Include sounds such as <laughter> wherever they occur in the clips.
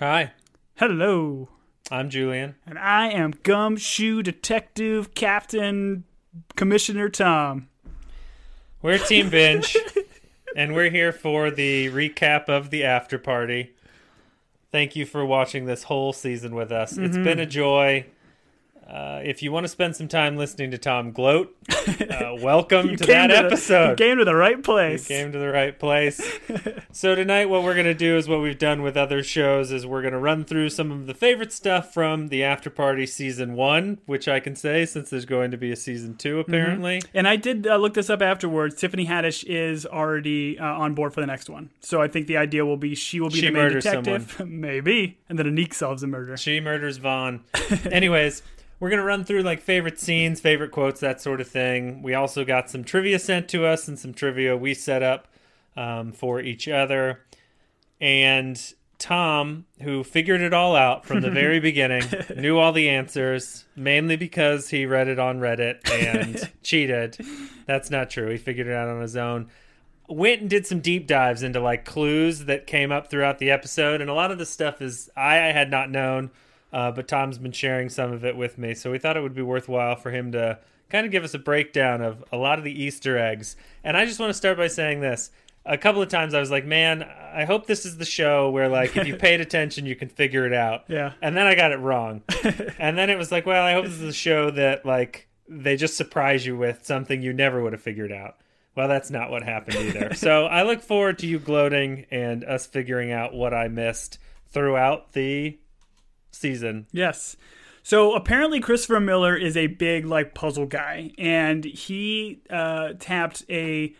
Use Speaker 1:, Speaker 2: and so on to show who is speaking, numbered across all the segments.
Speaker 1: Hi,
Speaker 2: Hello.
Speaker 1: I'm Julian.
Speaker 2: And I am Gumshoe Detective Captain Commissioner Tom.
Speaker 1: We're Team <laughs> Binge, and we're here for the recap of the after party. Thank you for watching this whole season with us. It's
Speaker 2: Mm-hmm.
Speaker 1: been a joy. Uh, if you want to spend some time listening to Tom gloat, <laughs> uh, welcome to that
Speaker 2: the-
Speaker 1: episode.
Speaker 2: you came to the right place.
Speaker 1: You came to the right place. <laughs> so tonight what we're going to do is what we've done with other shows is we're going to run through some of the favorite stuff from the After Party season 1, which I can say since there's going to be a season 2 apparently.
Speaker 2: and I did uh, look this up afterwards. Tiffany Haddish is already uh, on board for the next one. So I think the idea will be she will be
Speaker 1: She
Speaker 2: the main detective. <laughs> Maybe. And then Anik solves a murder.
Speaker 1: She murders Vaughn. Anyways, we're gonna run through like favorite scenes, favorite quotes, that sort of thing. We also got some trivia sent to us and some trivia we set up um, for each other. And Tom, who figured it all out from the very <laughs> beginning, knew all the answers, mainly because he read it on Reddit and <laughs> cheated. That's not true. He figured it out on his own. Went and did some deep dives into like clues that came up throughout the episode, and a lot of the stuff is I, I had not known, uh, but Tom's been sharing some of it with me, so we thought it would be worthwhile for him to kind of give us a breakdown of a lot of the Easter eggs. And I just want to start by saying this: a couple of times I was like, "Man, I hope this is the show where like if you <laughs> paid attention, you can figure it out."
Speaker 2: Yeah.
Speaker 1: And then I got it wrong, <laughs> and then it was like, "Well, I hope this is the show that like they just surprise you with something you never would have figured out." Well, that's not what happened either. <laughs> so I look forward to you gloating and us figuring out what I missed throughout the season.
Speaker 2: Yes. So apparently Christopher Miller is a big like puzzle guy, and he uh, tapped a.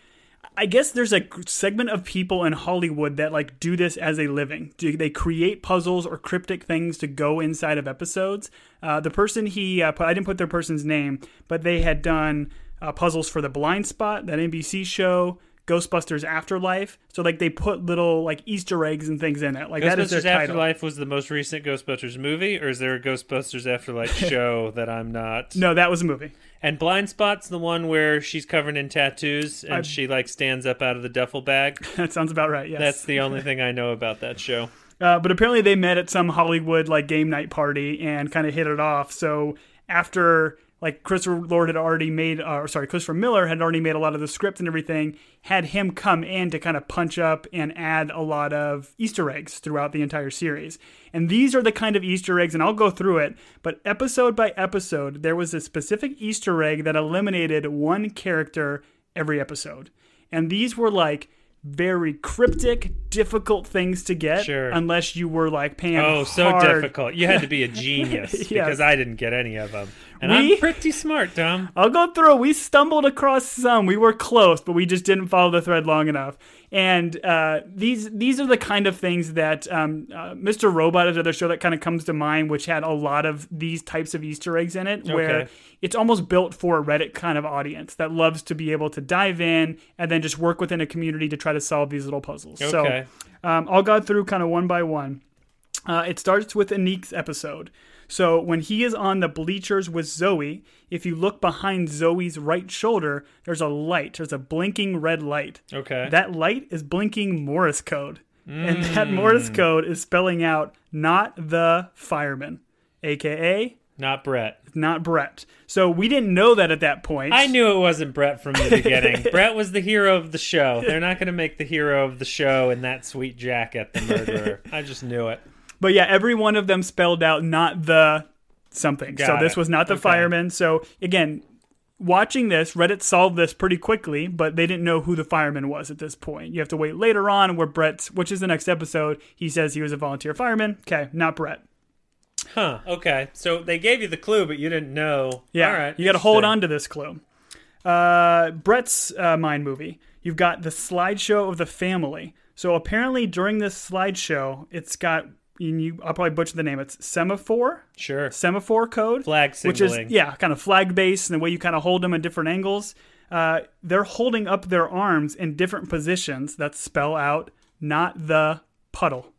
Speaker 2: I guess there's a segment of people in Hollywood that like do this as a living. Do they create puzzles or cryptic things to go inside of episodes? Uh, the person he uh, put, I didn't put their person's name, but they had done uh, puzzles for the Blind Spot, that NBC show, Ghostbusters Afterlife. So like they put little like Easter eggs and things in it. Like that is their
Speaker 1: Ghostbusters
Speaker 2: title.
Speaker 1: Afterlife was the most recent Ghostbusters movie, or is there a Ghostbusters Afterlife <laughs> show that I'm not?
Speaker 2: No, that was a movie.
Speaker 1: And Blind Spot's the one where she's covered in tattoos and
Speaker 2: I-
Speaker 1: she like stands up out of the duffel bag. <laughs>
Speaker 2: That sounds about right. Yes.
Speaker 1: That's the only thing I know about that show. <laughs>
Speaker 2: Uh, but apparently they met at some Hollywood like game night party and kind of hit it off. So after like Christopher Lord had already made, uh, sorry, Christopher Miller had already made a lot of the script and everything, had him come in to kind of punch up and add a lot of Easter eggs throughout the entire series. And these are the kind of Easter eggs, and I'll go through it, but episode by episode, there was a specific Easter egg that eliminated one character every episode. And these were like very cryptic, difficult things to get
Speaker 1: Sure.
Speaker 2: unless you were like paying
Speaker 1: Oh, so
Speaker 2: hard-
Speaker 1: difficult. You had to be a <laughs> genius
Speaker 2: Yes.
Speaker 1: because I didn't get any of them. And
Speaker 2: We-
Speaker 1: I'm pretty smart, Tom. <laughs>
Speaker 2: I'll go through. We stumbled across some. We were close, but we just didn't follow the thread long enough. And uh, these these are the kind of things that um, uh, Mr. Robot is another show that kind of comes to mind, which had a lot of these types of Easter eggs in it, where it's almost built for a Reddit kind of audience that loves to be able to dive in and then just work within a community to try to solve these little puzzles.
Speaker 1: Okay.
Speaker 2: So um, I'll go through kind of one by one. Uh, it starts with Anik's episode. So when he is on the bleachers with Zoe, if you look behind Zoe's right shoulder, there's a light. There's a blinking red light.
Speaker 1: Okay.
Speaker 2: That light is blinking Morse code. And
Speaker 1: Mm.
Speaker 2: that Morse code is spelling out not the fireman, aka
Speaker 1: Not Brett.
Speaker 2: not Brett. So we didn't know that at that point.
Speaker 1: I knew it wasn't Brett from the beginning. <laughs> Brett was the hero of the show. They're not going to make the hero of the show in that sweet jacket, the murderer. <laughs> I just knew it.
Speaker 2: But yeah, every one of them spelled out not the something. so
Speaker 1: Got
Speaker 2: this
Speaker 1: it.
Speaker 2: was not the
Speaker 1: Okay.
Speaker 2: fireman. So again, watching this, Reddit solved this pretty quickly, but they didn't know who the fireman was at this point. You have to wait later on where Brett's, which is the next episode, he says he was a volunteer fireman. Okay, not Brett.
Speaker 1: Huh. Okay. So they gave you the clue, but you didn't know.
Speaker 2: Yeah,
Speaker 1: All right.
Speaker 2: you got to hold on to this clue. Uh, Brett's uh, mind movie. You've got the slideshow of the family. So apparently during this slideshow, it's got and you. I'll probably butcher the name. It's semaphore.
Speaker 1: Sure.
Speaker 2: semaphore code,
Speaker 1: Flag
Speaker 2: which is
Speaker 1: signaling.
Speaker 2: yeah, kind of flag base and the way you kind of hold them at different angles. Uh, they're holding up their arms in different positions that spell out not the puddle.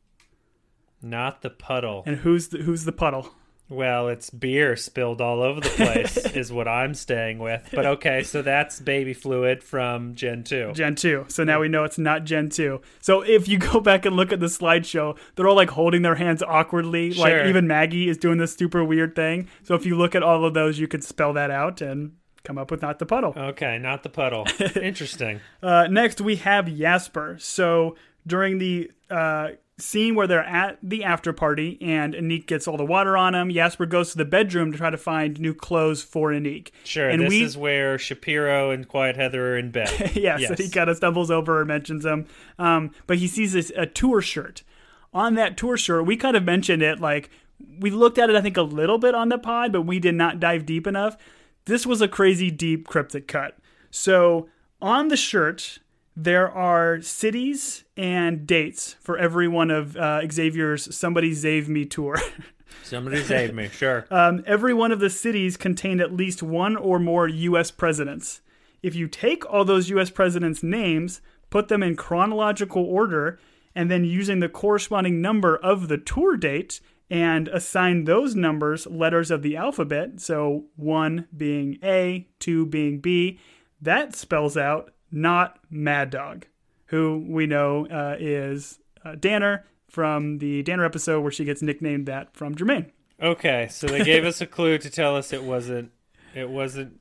Speaker 1: Not the puddle.
Speaker 2: And who's the, who's the puddle?
Speaker 1: Well, it's beer spilled all over the place, <laughs> is what I'm staying with. But okay, so that's baby fluid from Jen 2.
Speaker 2: Jen 2. So now we know it's not Jen 2. So if you go <laughs> back and look at the slideshow, they're all like holding their hands awkwardly.
Speaker 1: Sure.
Speaker 2: Like even Maggie is doing this super weird thing. So if you look at all of those, you could spell that out and come up with not the puddle.
Speaker 1: Okay, not the puddle. <laughs> Interesting.
Speaker 2: Uh, next, we have Jasper. So during the uh, scene where they're at the after party and Anik gets all the water on him, Jasper goes to the bedroom to try to find new clothes for Anik.
Speaker 1: Sure,
Speaker 2: and
Speaker 1: this
Speaker 2: we,
Speaker 1: is where Shapiro and Quiet Heather are in bed.
Speaker 2: yes, <laughs>
Speaker 1: Yes.
Speaker 2: and he kind of stumbles over and mentions them. Um, but he sees this, a tour shirt. On that tour shirt, we kind of mentioned it like we looked at it, I think, a little bit on the pod, but we did not dive deep enough. This was a crazy deep cryptic cut. So on the shirt, there are cities and dates for every one of uh, Xavier's Somebody Save Me tour. <laughs>
Speaker 1: Somebody save me. Sure. <laughs>
Speaker 2: Um, every one of the cities contained at least one or more U.S. presidents. If you take all those U.S. presidents' names, put them in chronological order, and then using the corresponding number of the tour date and assign those numbers letters of the alphabet, so one being A, two being B, that spells out not Mad Dog, who we know uh, is uh, Danner from the Danner episode where she gets nicknamed that from Jermaine.
Speaker 1: Okay, so they gave us a <laughs> clue to tell us it wasn't it wasn't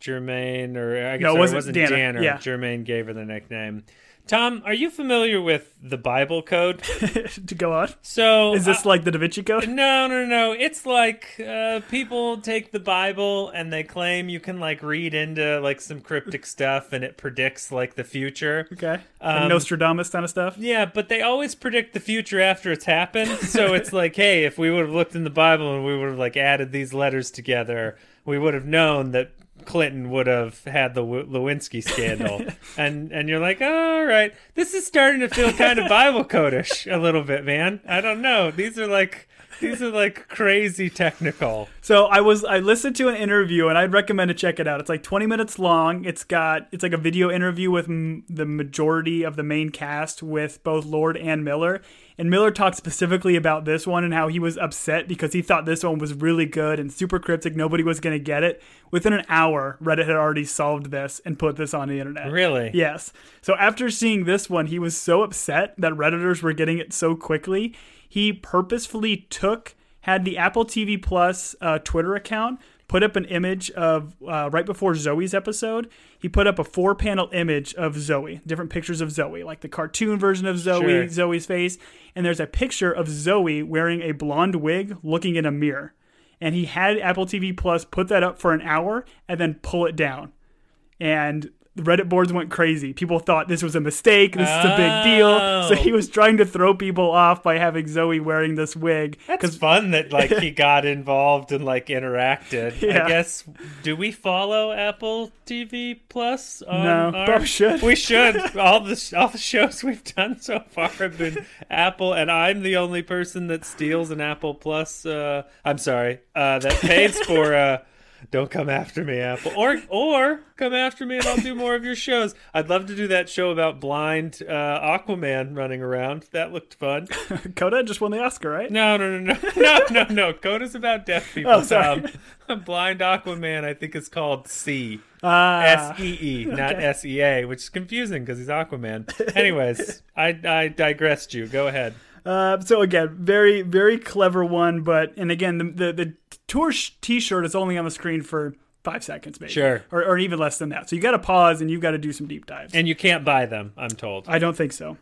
Speaker 1: Jermaine or I guess
Speaker 2: No, it wasn't
Speaker 1: it wasn't
Speaker 2: Danner,
Speaker 1: Danner.
Speaker 2: yeah.
Speaker 1: Jermaine gave her the nickname. Tom, are you familiar with the Bible code? <laughs>
Speaker 2: to go on.
Speaker 1: So
Speaker 2: Is this
Speaker 1: uh,
Speaker 2: like the Da Vinci Code?
Speaker 1: no, no, no. It's like uh, people take the Bible and they claim you can like read into like some cryptic stuff and it predicts like the future.
Speaker 2: Okay.
Speaker 1: Um,
Speaker 2: Nostradamus kind of stuff.
Speaker 1: Yeah, but they always predict the future after it's happened. <laughs> So it's like, hey, if we would have looked in the Bible and we would have like added these letters together, we would have known that Clinton would have had the Lewinsky scandal. <laughs> and and you're like, all right, this is starting to feel kind of Bible codish a little bit, man. I don't know. These are like these are like crazy technical.
Speaker 2: So I was I listened to an interview and I'd recommend to check it out. It's like 20 minutes long. It's got it's like a video interview with m- the majority of the main cast with both Lord and Miller. And Miller talked specifically about this one and how he was upset because he thought this one was really good and super cryptic. Nobody was going to get it. Within an hour, Reddit had already solved this and put this on the internet.
Speaker 1: Really?
Speaker 2: Yes. So after seeing this one, he was so upset that Redditors were getting it so quickly. He purposefully took, had the Apple TV Plus uh, Twitter account, put up an image of, uh, right before Zoe's episode, he put up a four panel image of Zoe, different pictures of Zoe, like the cartoon version of Zoe,
Speaker 1: Sure.
Speaker 2: Zoe's face. And there's a picture of Zoe wearing a blonde wig looking in a mirror. And he had Apple TV Plus put that up for an hour and then pull it down and the Reddit boards went crazy. People thought this was a mistake. This is a big deal.
Speaker 1: Oh.
Speaker 2: So he was trying to throw people off by having Zoe wearing this wig.
Speaker 1: It's fun that like he <laughs> got involved and like interacted.
Speaker 2: Yeah.
Speaker 1: I guess do we follow Apple TV Plus?
Speaker 2: No,
Speaker 1: our-
Speaker 2: should.
Speaker 1: We should. <laughs> all the all the shows we've done so far have been Apple, and I'm the only person that steals an Apple Plus. Uh, I'm sorry, uh, that <laughs> pays for. Uh, don't come after me, Apple, or or come after me, and I'll do more of your shows. I'd love to do that show about blind uh, Aquaman running around. That looked fun. <laughs>
Speaker 2: Coda just won the Oscar, right?
Speaker 1: No, no, no, no, <laughs> no, no, no. Coda's about deaf people.
Speaker 2: Oh, sorry.
Speaker 1: Um, <laughs> Blind Aquaman, I think, is called See.
Speaker 2: Ah,
Speaker 1: S E E, not S E A, which is confusing because he's Aquaman. Anyways, I, I digressed you. Go ahead.
Speaker 2: Uh, so again, very very clever one, but and again the the, the tour sh- T-shirt is only on the screen for five seconds, maybe,
Speaker 1: Sure.
Speaker 2: or, or even less than that. So you got to pause and you've got to do some deep dives.
Speaker 1: And you can't buy them, I'm told.
Speaker 2: I don't think so.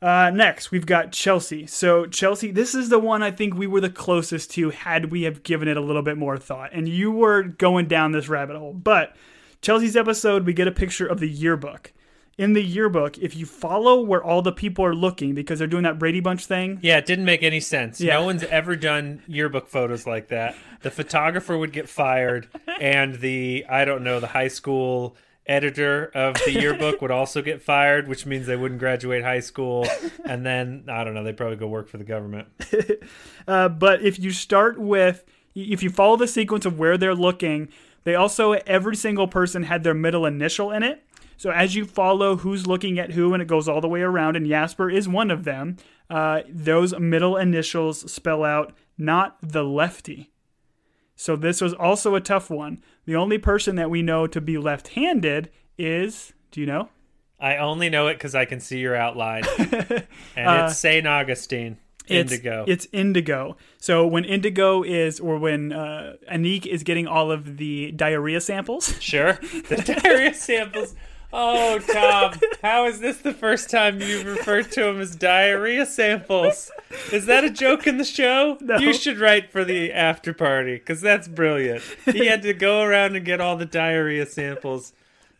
Speaker 2: Uh, next, we've got Chelsea. So Chelsea, this is the one I think we were the closest to had we have given it a little bit more thought. And you were going down this rabbit hole. But Chelsea's episode, we get a picture of the yearbook. In the yearbook, if you follow where all the people are looking because they're doing that Brady Bunch thing,
Speaker 1: Yeah, it didn't make any sense.
Speaker 2: Yeah.
Speaker 1: No one's ever done yearbook photos like that. The photographer would get fired, and the, I don't know, the high school editor of the yearbook would also get fired, which means they wouldn't graduate high school. And then, I don't know, they'd probably go work for the government. <laughs>
Speaker 2: Uh, but if you start with, if you follow the sequence of where they're looking, they also, every single person had their middle initial in it. So as you follow who's looking at who, and it goes all the way around, and Jasper is one of them, uh, those middle initials spell out not the lefty, So this was also a tough one. The only person that we know to be left-handed is, do you know?
Speaker 1: I only know it because I can see your outline, <laughs> and it's Saint Augustine.
Speaker 2: It's,
Speaker 1: Indigo.
Speaker 2: It's indigo. So when indigo is, or when uh, Anik is getting all of the diarrhea samples,
Speaker 1: Sure. <laughs> The diarrhea samples. Oh, Tom, how is this the first time you've referred to them as diarrhea samples? Is that a joke in the show?
Speaker 2: No.
Speaker 1: You should write for the after party because that's brilliant. He had to go around and get all the diarrhea samples.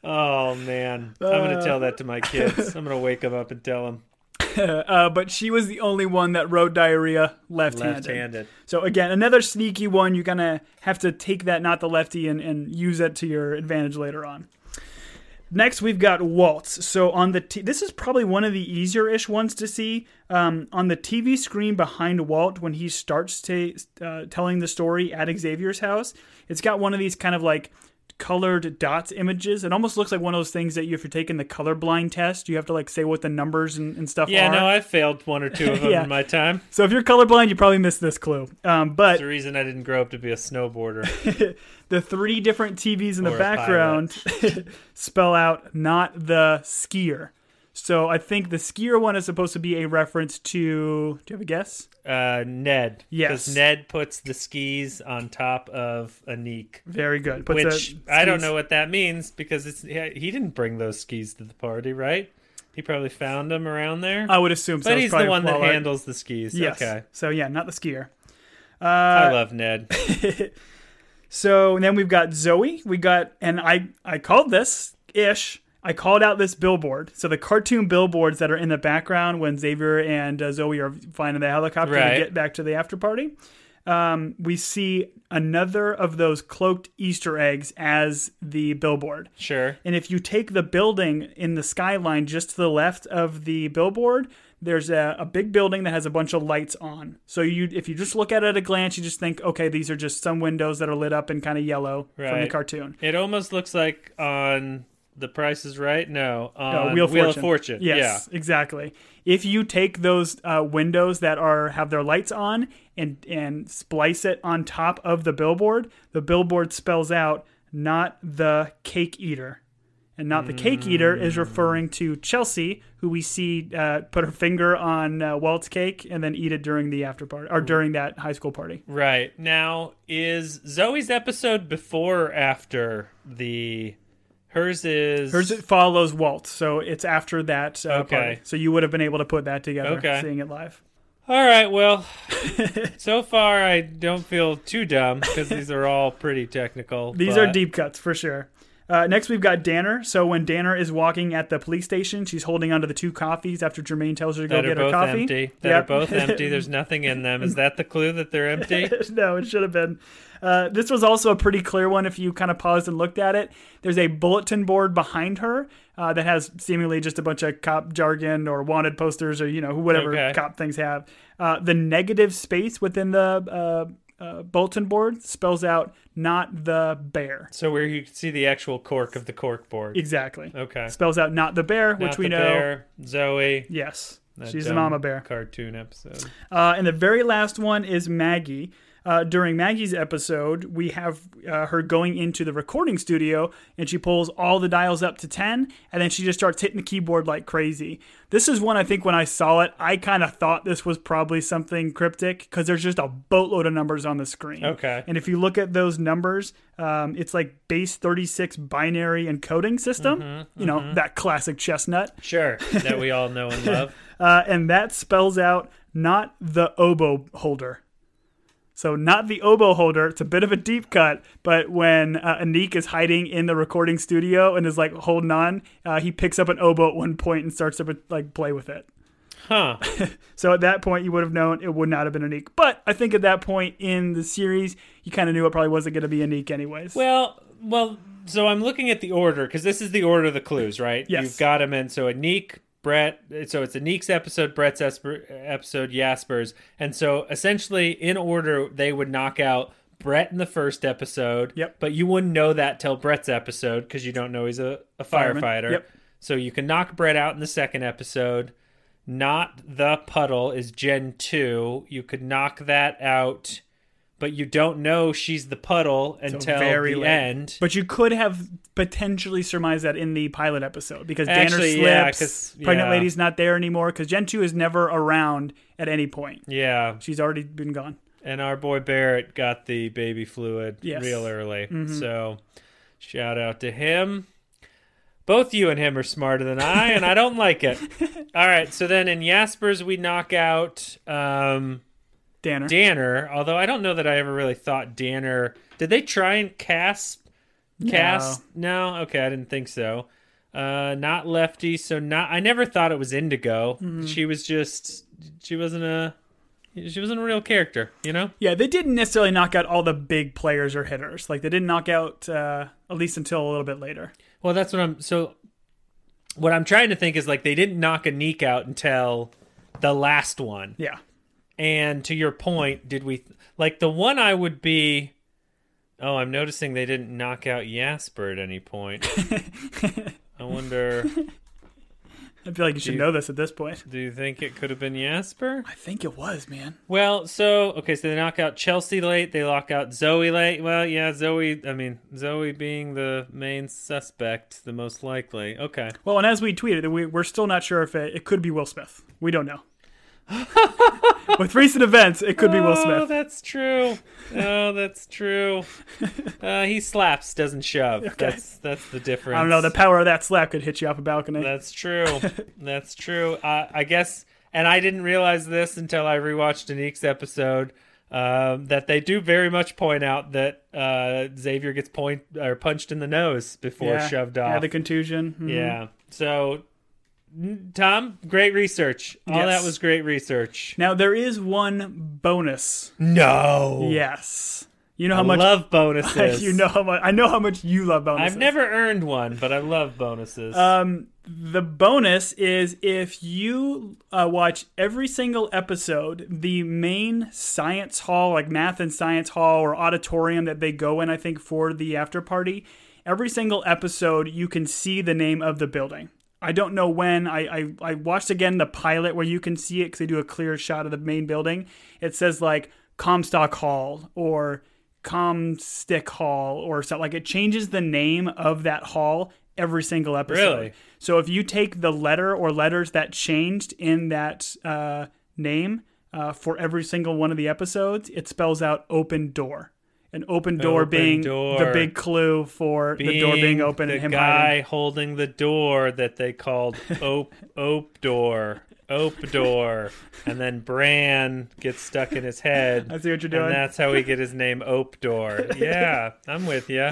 Speaker 1: Oh, man. I'm going to tell that to my kids. I'm going to wake them up and tell them <laughs>
Speaker 2: uh, but she was the only one that wrote diarrhea left-handed.
Speaker 1: left handed.
Speaker 2: So again, another sneaky one. You're gonna have to take that, not the lefty, and, and use it to your advantage later on. Next, we've got Walt's. So on the t- this is probably one of the easier-ish ones to see. Um, on the TV screen behind Walt, when he starts uh, telling the story at Xavier's house, it's got one of these kind of like colored dots images. It almost looks like one of those things that you, if you're taking the colorblind test, you have to like say what the numbers and, and stuff are.
Speaker 1: Yeah,
Speaker 2: are.
Speaker 1: no, I failed one or two of <laughs> them
Speaker 2: Yeah.
Speaker 1: in my time.
Speaker 2: so if you're colorblind, you probably missed this clue. Um, but
Speaker 1: It's the reason I didn't grow up to be a snowboarder. <laughs>
Speaker 2: the three different TVs in the
Speaker 1: Or a
Speaker 2: background <laughs> spell out not the skier. So I think the skier one is supposed to be a reference to. Do you have a guess?
Speaker 1: Uh, Ned.
Speaker 2: Yes.
Speaker 1: Because Ned puts the skis on top of Anik.
Speaker 2: Very good. Puts
Speaker 1: Which I don't know what that means because it's he didn't bring those skis to the party, right? He probably found them around there.
Speaker 2: I would assume
Speaker 1: but
Speaker 2: It's
Speaker 1: he's the one that handles the skis.
Speaker 2: Yes.
Speaker 1: Okay.
Speaker 2: So yeah, not the skier.
Speaker 1: I love Ned. <laughs>
Speaker 2: So then we've got Zoe. We got, and I I called this ish. I called out this billboard. So the cartoon billboards that are in the background when Xavier and uh, Zoe are flying in the helicopter
Speaker 1: Right.
Speaker 2: to get back to the after party. Um, we see another of those cloaked Easter eggs as the billboard.
Speaker 1: Sure.
Speaker 2: And if you take the building in the skyline just to the left of the billboard, there's a, a big building that has a bunch of lights on. So you, if you just look at it at a glance, you just think, okay, these are just some windows that are lit up in kind of yellow from the cartoon.
Speaker 1: It almost looks like on The Price is Right. No,
Speaker 2: Uh, Wheel,
Speaker 1: Wheel
Speaker 2: of
Speaker 1: of
Speaker 2: Fortune. Yes, exactly. If you take those uh, windows that are have their lights on and and splice it on top of the billboard, the billboard spells out not the cake eater. And not the cake eater is referring to Chelsea, who we see uh, put her finger on uh, Walt's cake and then eat it during the after party or during that high school party.
Speaker 1: Right. Now, is Zoe's episode before or after the. Hers is.
Speaker 2: Hers it follows Walt, so it's after that uh,
Speaker 1: Okay.
Speaker 2: party. So you would have been able to put that together,
Speaker 1: Okay.
Speaker 2: seeing it live.
Speaker 1: All right, well, <laughs> so far I don't feel too dumb because these are all pretty technical.
Speaker 2: These are deep cuts for sure. Uh, next, we've got Danner. So when Danner is walking at the police station, she's holding onto the two coffees after Jermaine tells her to go
Speaker 1: that are
Speaker 2: get her coffee.
Speaker 1: empty. That
Speaker 2: Yep.
Speaker 1: are both empty. <laughs> There's nothing in them. Is that the clue that they're empty? <laughs>
Speaker 2: no, it should have been. Uh, this was also a pretty clear one if you kind of paused and looked at it. There's a bulletin board behind her uh, that has seemingly just a bunch of cop jargon or wanted posters or, you know, whatever
Speaker 1: Okay.
Speaker 2: cop things have. Uh, the negative space within the uh, bulletin board spells out not the bear.
Speaker 1: So where you can see the actual cork of the cork board.
Speaker 2: Exactly.
Speaker 1: Okay.
Speaker 2: Spells out not the bear, which
Speaker 1: Not
Speaker 2: we
Speaker 1: the
Speaker 2: know.
Speaker 1: bear, Zoe.
Speaker 2: Yes. She's a mama bear.
Speaker 1: Cartoon episode.
Speaker 2: Uh, and the very last one is Maggie. Uh, during Maggie's episode, we have uh, her going into the recording studio and she pulls all the dials up to 10 and then she just starts hitting the keyboard like crazy. This is one I think when I saw it, I kind of thought this was probably something cryptic because there's just a boatload of numbers on the screen.
Speaker 1: Okay.
Speaker 2: And if you look at those numbers, um, it's like base 36 binary encoding system.
Speaker 1: Mm-hmm,
Speaker 2: you know, that classic chestnut.
Speaker 1: Sure. That we all know and <laughs> love.
Speaker 2: Uh, and that spells out not the oboe holder. So not the oboe holder. It's a bit of a deep cut, but when uh, Anik is hiding in the recording studio and is like holding on, uh, he picks up an oboe at one point and starts to like play with it.
Speaker 1: Huh. <laughs>
Speaker 2: So at that point, you would have known it would not have been Anik. But I think at that point in the series, you kind of knew it probably wasn't going to be Anik anyways.
Speaker 1: Well, well. So I'm looking at the order because this is the order of the clues, right?
Speaker 2: Yes.
Speaker 1: You've got them in. So Anik, Brett. So it's Anik's episode, Brett's esper, episode, Jasper's, and so essentially in order they would knock out Brett in the first episode.
Speaker 2: Yep.
Speaker 1: But you wouldn't know that till Brett's episode because you don't know he's a, a
Speaker 2: Fireman.
Speaker 1: firefighter.
Speaker 2: Yep.
Speaker 1: So you can knock Brett out in the second episode. Not the puddle is Jen two. You could knock that out but you don't know she's the puddle until
Speaker 2: very
Speaker 1: the
Speaker 2: late.
Speaker 1: end.
Speaker 2: But you could have potentially surmised that in the pilot episode because
Speaker 1: Actually,
Speaker 2: Danner
Speaker 1: yeah,
Speaker 2: pregnant
Speaker 1: yeah.
Speaker 2: lady's not there anymore because Jen Two is never around at any point.
Speaker 1: yeah,
Speaker 2: She's already been gone.
Speaker 1: and our boy Barrett got the baby fluid
Speaker 2: Yes.
Speaker 1: real early.
Speaker 2: Mhm.
Speaker 1: So shout out to him. Both you and him are smarter than I, and I don't like it. <laughs> All right, so then in Jaspers we knock out um,
Speaker 2: Danner.
Speaker 1: Danner. Although I don't know that I ever really thought Danner. Did they try and cast cast? No. Okay, I didn't think so. Uh, not lefty, so not. I never thought it was Indigo.
Speaker 2: Mm-hmm.
Speaker 1: She was just. She wasn't a. She wasn't a real character, you know.
Speaker 2: Yeah, they didn't necessarily knock out all the big players or hitters. Like they didn't knock out uh, at least until a little bit later.
Speaker 1: Well, that's what I'm. So, what I'm trying to think is like they didn't knock Anik out until the last one.
Speaker 2: Yeah.
Speaker 1: And to your point, did we like the one I would be? Oh, I'm noticing they didn't knock out Jasper at any point. <laughs> I wonder.
Speaker 2: I feel like you should
Speaker 1: you-
Speaker 2: know this at this point.
Speaker 1: Do you think it could have been Jasper?
Speaker 2: I think it was, man.
Speaker 1: Well, so okay, so they knock out Chelsea late. They lock out Zoe late. Well, yeah, Zoe. I mean, Zoe being the main suspect, the most likely. Okay.
Speaker 2: Well, and as we tweeted, we, we're still not sure if it, it could be Will Smith. We don't know. <laughs> With recent events, it could be Will Smith.
Speaker 1: Oh, that's true. Oh, that's true. <laughs> Uh, he slaps, doesn't shove. That's that's the difference.
Speaker 2: I don't know. The power of that slap could hit you off a balcony.
Speaker 1: That's true. <laughs> That's true. Uh, I guess, and I didn't realize this until I rewatched Anik's episode. Um, that they do very much point out that uh, Xavier gets point or punched in the nose before
Speaker 2: yeah.
Speaker 1: shoved
Speaker 2: Yeah,
Speaker 1: off.
Speaker 2: the contusion. Mhm.
Speaker 1: Yeah. So, Tom, great research. All
Speaker 2: Yes.
Speaker 1: that was great research.
Speaker 2: Now there is one bonus.
Speaker 1: No.
Speaker 2: Yes. You know
Speaker 1: I
Speaker 2: how much
Speaker 1: love <laughs> bonuses. <laughs>
Speaker 2: you know how much I know how much you love bonuses.
Speaker 1: I've never earned one, but I love bonuses.
Speaker 2: Um, the bonus is if you uh, watch every single episode, the main science hall, like math and science hall or auditorium that they go in, I think, for the after party, every single episode, you can see the name of the building. I don't know when. I, I, I watched again the pilot where you can see it because they do a clear shot of the main building. It says like Comstock Hall or Comstick Hall or something. Like it changes the name of that hall every single episode.
Speaker 1: Really?
Speaker 2: So if you take the letter or letters that changed in that uh, name uh, for every single one of the episodes, it spells out open door. An open door
Speaker 1: Open
Speaker 2: being the big clue for the door being open
Speaker 1: the
Speaker 2: and him
Speaker 1: guy
Speaker 2: hiding.
Speaker 1: holding the door that they called <laughs> op op door. Op door. And then bran gets stuck in his head. <laughs>
Speaker 2: I see what you're doing.
Speaker 1: and that's how we get his name op door. <laughs> Yeah i'm with you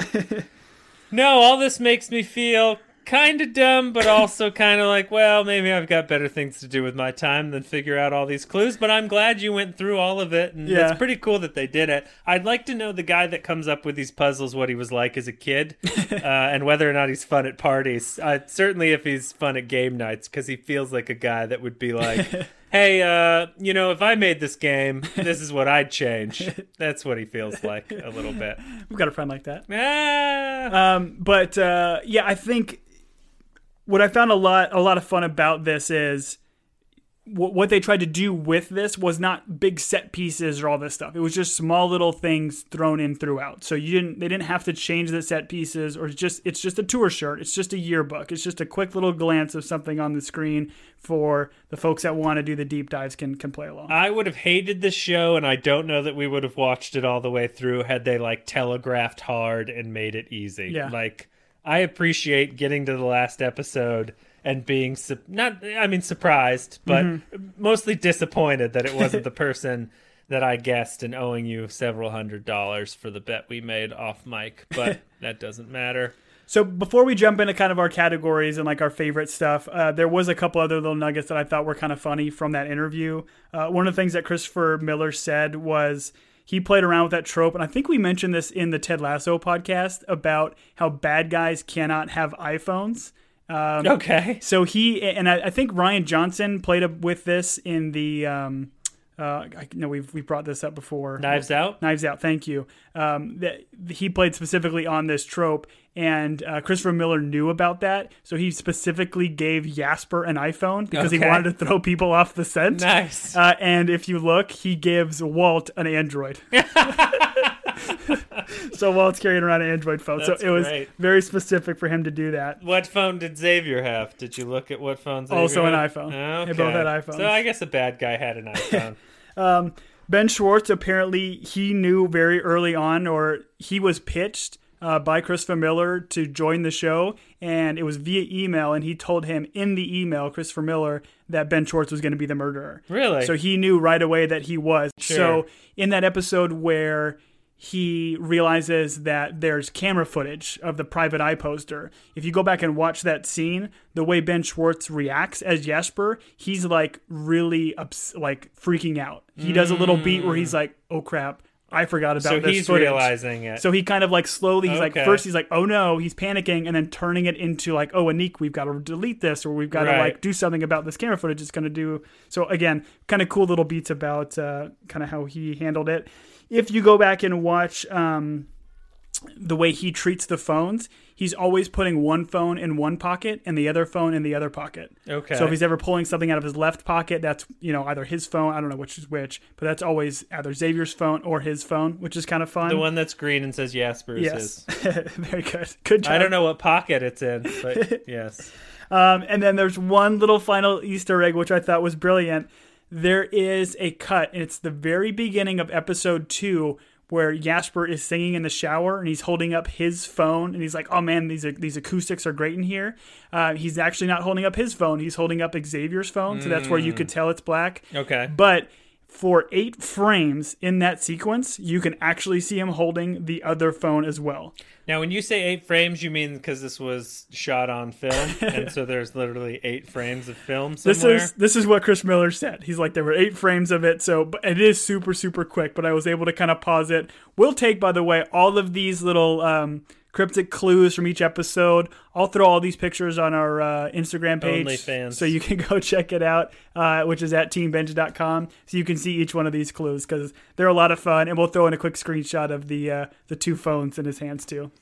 Speaker 1: no all this makes me feel kind of dumb but also kind of like well maybe i've got better things to do with my time than figure out all these clues but i'm glad you went through all of it and
Speaker 2: Yeah.
Speaker 1: it's pretty cool that they did it. I'd like to know the guy that comes up with these puzzles what he was like as a kid <laughs> uh, and whether or not he's fun at parties. Uh, certainly if he's fun at game nights because he feels like a guy that would be like <laughs> hey uh, you know if i made this game this is what i'd change. That's what he feels like a little bit. <laughs>
Speaker 2: We've got a friend like that.
Speaker 1: ah,
Speaker 2: Um, but uh, yeah, I think what I found a lot a lot of fun about this is wh- what they tried to do with this was not big set pieces or all this stuff. It was just small little things thrown in throughout. So you didn't they didn't have to change the set pieces or it's just it's just a tour shirt. It's just a yearbook. It's just a quick little glance of something on the screen for the folks that want to do the deep dives can can play along.
Speaker 1: I would have hated the show, and I don't know that we would have watched it all the way through had they like telegraphed hard and made it easy.
Speaker 2: Yeah.
Speaker 1: Like I appreciate getting to the last episode and being su- not, I mean, surprised, but mostly disappointed that it wasn't the <laughs> person that I guessed and owing you several hundred dollars for the bet we made off mic. But <laughs> that doesn't matter.
Speaker 2: So before we jump into kind of our categories and like our favorite stuff, uh, there was a couple other little nuggets that I thought were kind of funny from that interview. Uh, one of the things that Christopher Miller said was he played around with that trope, and I think we mentioned this in the Ted Lasso podcast about how bad guys cannot have iPhones. Um,
Speaker 1: Okay.
Speaker 2: so he and I, I think Rian Johnson played up with this in the um, Uh, I know we've we brought this up before.
Speaker 1: Knives Out.
Speaker 2: Knives Out. Thank you. Um, that he played specifically on this trope, and uh, Christopher Miller knew about that, so he specifically gave Jasper an iPhone because he wanted to throw people off the scent.
Speaker 1: Nice.
Speaker 2: Uh, and if you look, he gives Walt an Android. <laughs> so Walt's carrying around an Android phone.
Speaker 1: That's
Speaker 2: so it was
Speaker 1: great.
Speaker 2: very specific for him to do that.
Speaker 1: What phone did Xavier have? Did you look at what phones? Xavier
Speaker 2: Also an
Speaker 1: had?
Speaker 2: iPhone.
Speaker 1: Okay.
Speaker 2: They both had iPhones.
Speaker 1: So I guess a bad guy had an iPhone. <laughs>
Speaker 2: Ben Schwartz apparently he knew very early on, or he was pitched uh, by Christopher Miller to join the show, and it was via email, and he told him in the email, Christopher Miller, that Ben Schwartz was going to be the murderer.
Speaker 1: really?
Speaker 2: So he knew right away that he was.
Speaker 1: Sure.
Speaker 2: So in that episode where he realizes that there's camera footage of the private eye poster. If you go back and watch that scene, the way Ben Schwartz reacts as Jasper, he's like really ups- like freaking out. He does a little beat where he's like, "Oh crap, I forgot about
Speaker 1: so
Speaker 2: this
Speaker 1: he's
Speaker 2: footage."
Speaker 1: realizing it.
Speaker 2: So he kind of like slowly, he's like, first he's like, oh no, he's panicking, and then turning it into like, oh, Anik, we've got to delete this, or we've got to like do something about this camera footage. It's going to do. So again, kind of cool little beats about uh, kind of how he handled it. If you go back and watch um, the way he treats the phones, he's always putting one phone in one pocket and the other phone in the other pocket.
Speaker 1: okay.
Speaker 2: So if he's ever pulling something out of his left pocket, that's you know either his phone. I don't know which is which, but that's always either Xavier's phone or his phone, which is kind of fun.
Speaker 1: the one that's green and says Jasper is
Speaker 2: Yes, <laughs> very good. Good job.
Speaker 1: I don't know what pocket it's in, but <laughs> yes.
Speaker 2: Um, and then there's one little final Easter egg which I thought was brilliant. There is a cut, and it's the very beginning of episode two where Jasper is singing in the shower and he's holding up his phone and he's like, "Oh man, these these acoustics are great in here." Uh, he's actually not holding up his phone; he's holding up Xavier's phone, so that's where you could tell it's black.
Speaker 1: Okay.
Speaker 2: But for eight frames in that sequence, you can actually see him holding the other phone as well.
Speaker 1: Now, when you say eight frames, you mean because this was shot on film, <laughs> and so there's literally eight frames of film
Speaker 2: This is this is what Chris Miller said. He's like there were eight frames of it, so it is super super quick. But I was able to kind of pause it. We'll take, by the way, all of these little um, cryptic clues from each episode. I'll throw all these pictures on our uh, Instagram page,
Speaker 1: OnlyFans.
Speaker 2: so you can <laughs> go check it out, uh, which is at teambinge.com, so you can see each one of these clues because they're a lot of fun. And we'll throw in a quick screenshot of the uh, the two phones in his hands too.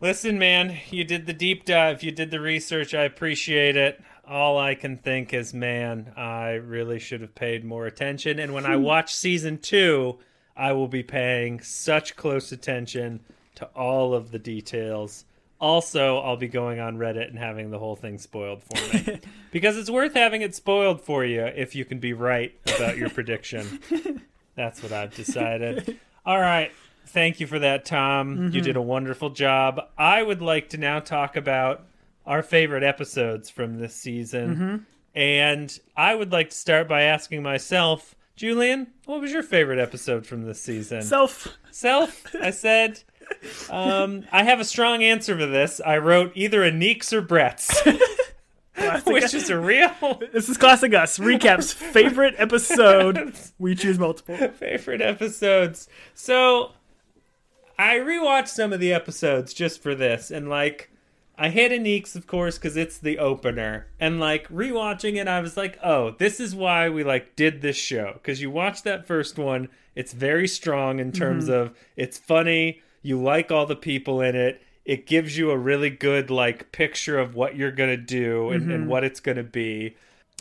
Speaker 1: Listen, man, you did the deep dive, you did the research. I appreciate it. All I can think is, man, I really should have paid more attention. And when I watch season two, I will be paying such close attention to all of the details. Also, I'll be going on Reddit and having the whole thing spoiled for me. <laughs> because it's worth having it spoiled for you if you can be right about your prediction. <laughs> That's what I've decided. All right. Thank you for that, Tom. You mm-hmm. did a wonderful job. I would like to now talk about our favorite episodes from this season. Mm-hmm. And I would like to start by asking myself, Julian, what was your favorite episode from this season?
Speaker 2: Self.
Speaker 1: Self, I said. Um, I have a strong answer for this. I wrote either Anik's or Brett's, <laughs> <laughs> which is a real <laughs>
Speaker 2: This is classic us. Recaps favorite episode. We choose multiple.
Speaker 1: favorite episodes. So I rewatched some of the episodes just for this, and like I hit Anik's, of course, because it's the opener, and like rewatching it, I was like, oh, this is why we like did this show because you watch that first one, it's very strong in terms of it's funny, you like all the people in it. It gives you a really good like picture of what you're gonna do and, and mm-hmm. what it's gonna be.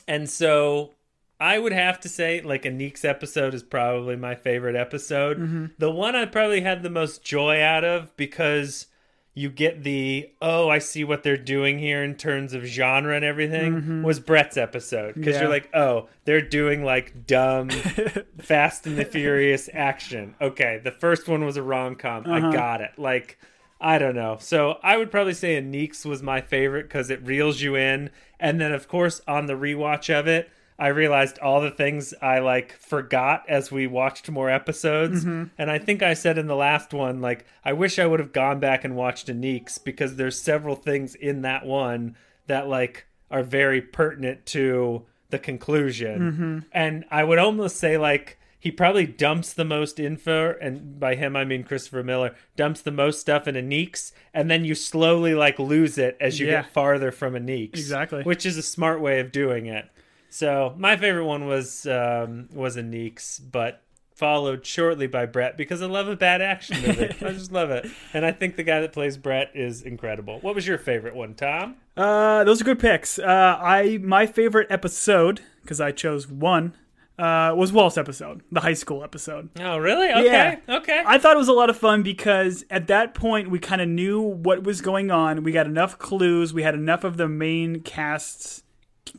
Speaker 1: And so I would have to say, like, Anik's episode is probably my favorite episode. Mm-hmm. The one I probably had the most joy out of because you get the, oh, I see what they're doing here in terms of genre and everything, mm-hmm. was Brett's episode. Because
Speaker 2: Yeah.
Speaker 1: you're like, oh, they're doing like dumb, <laughs> Fast and the Furious action. Okay, the first one was a rom com. I uh-huh. got it. Like, I don't know. So I would probably say Anik's was my favorite because it reels you in. And then, of course, on the rewatch of it, I realized all the things I like forgot as we watched more episodes. Mm-hmm. And I think I said in the last one, like, I wish I would have gone back and watched Anik's because there's several things in that one that like are very pertinent to the conclusion. Mm-hmm. And I would almost say like he probably dumps the most info, and by him I mean Christopher Miller, dumps the most stuff in Anik's, and then you slowly like lose it as you
Speaker 2: Yeah.
Speaker 1: get farther from Anik's.
Speaker 2: Exactly.
Speaker 1: Which is a smart way of doing it. So my favorite one was um, was Anik's, but followed shortly by Brett because I love a bad action movie. I just love it, and I think the guy that plays Brett is incredible. What was your favorite one, Tom?
Speaker 2: Uh, those are good picks. Uh, I my favorite episode because I chose one uh, was Walt's episode, the high school episode.
Speaker 1: Oh, really? Okay,
Speaker 2: Yeah.
Speaker 1: okay.
Speaker 2: I thought it was a lot of fun because at that point we kind of knew what was going on. We got enough clues. We had enough of the main cast's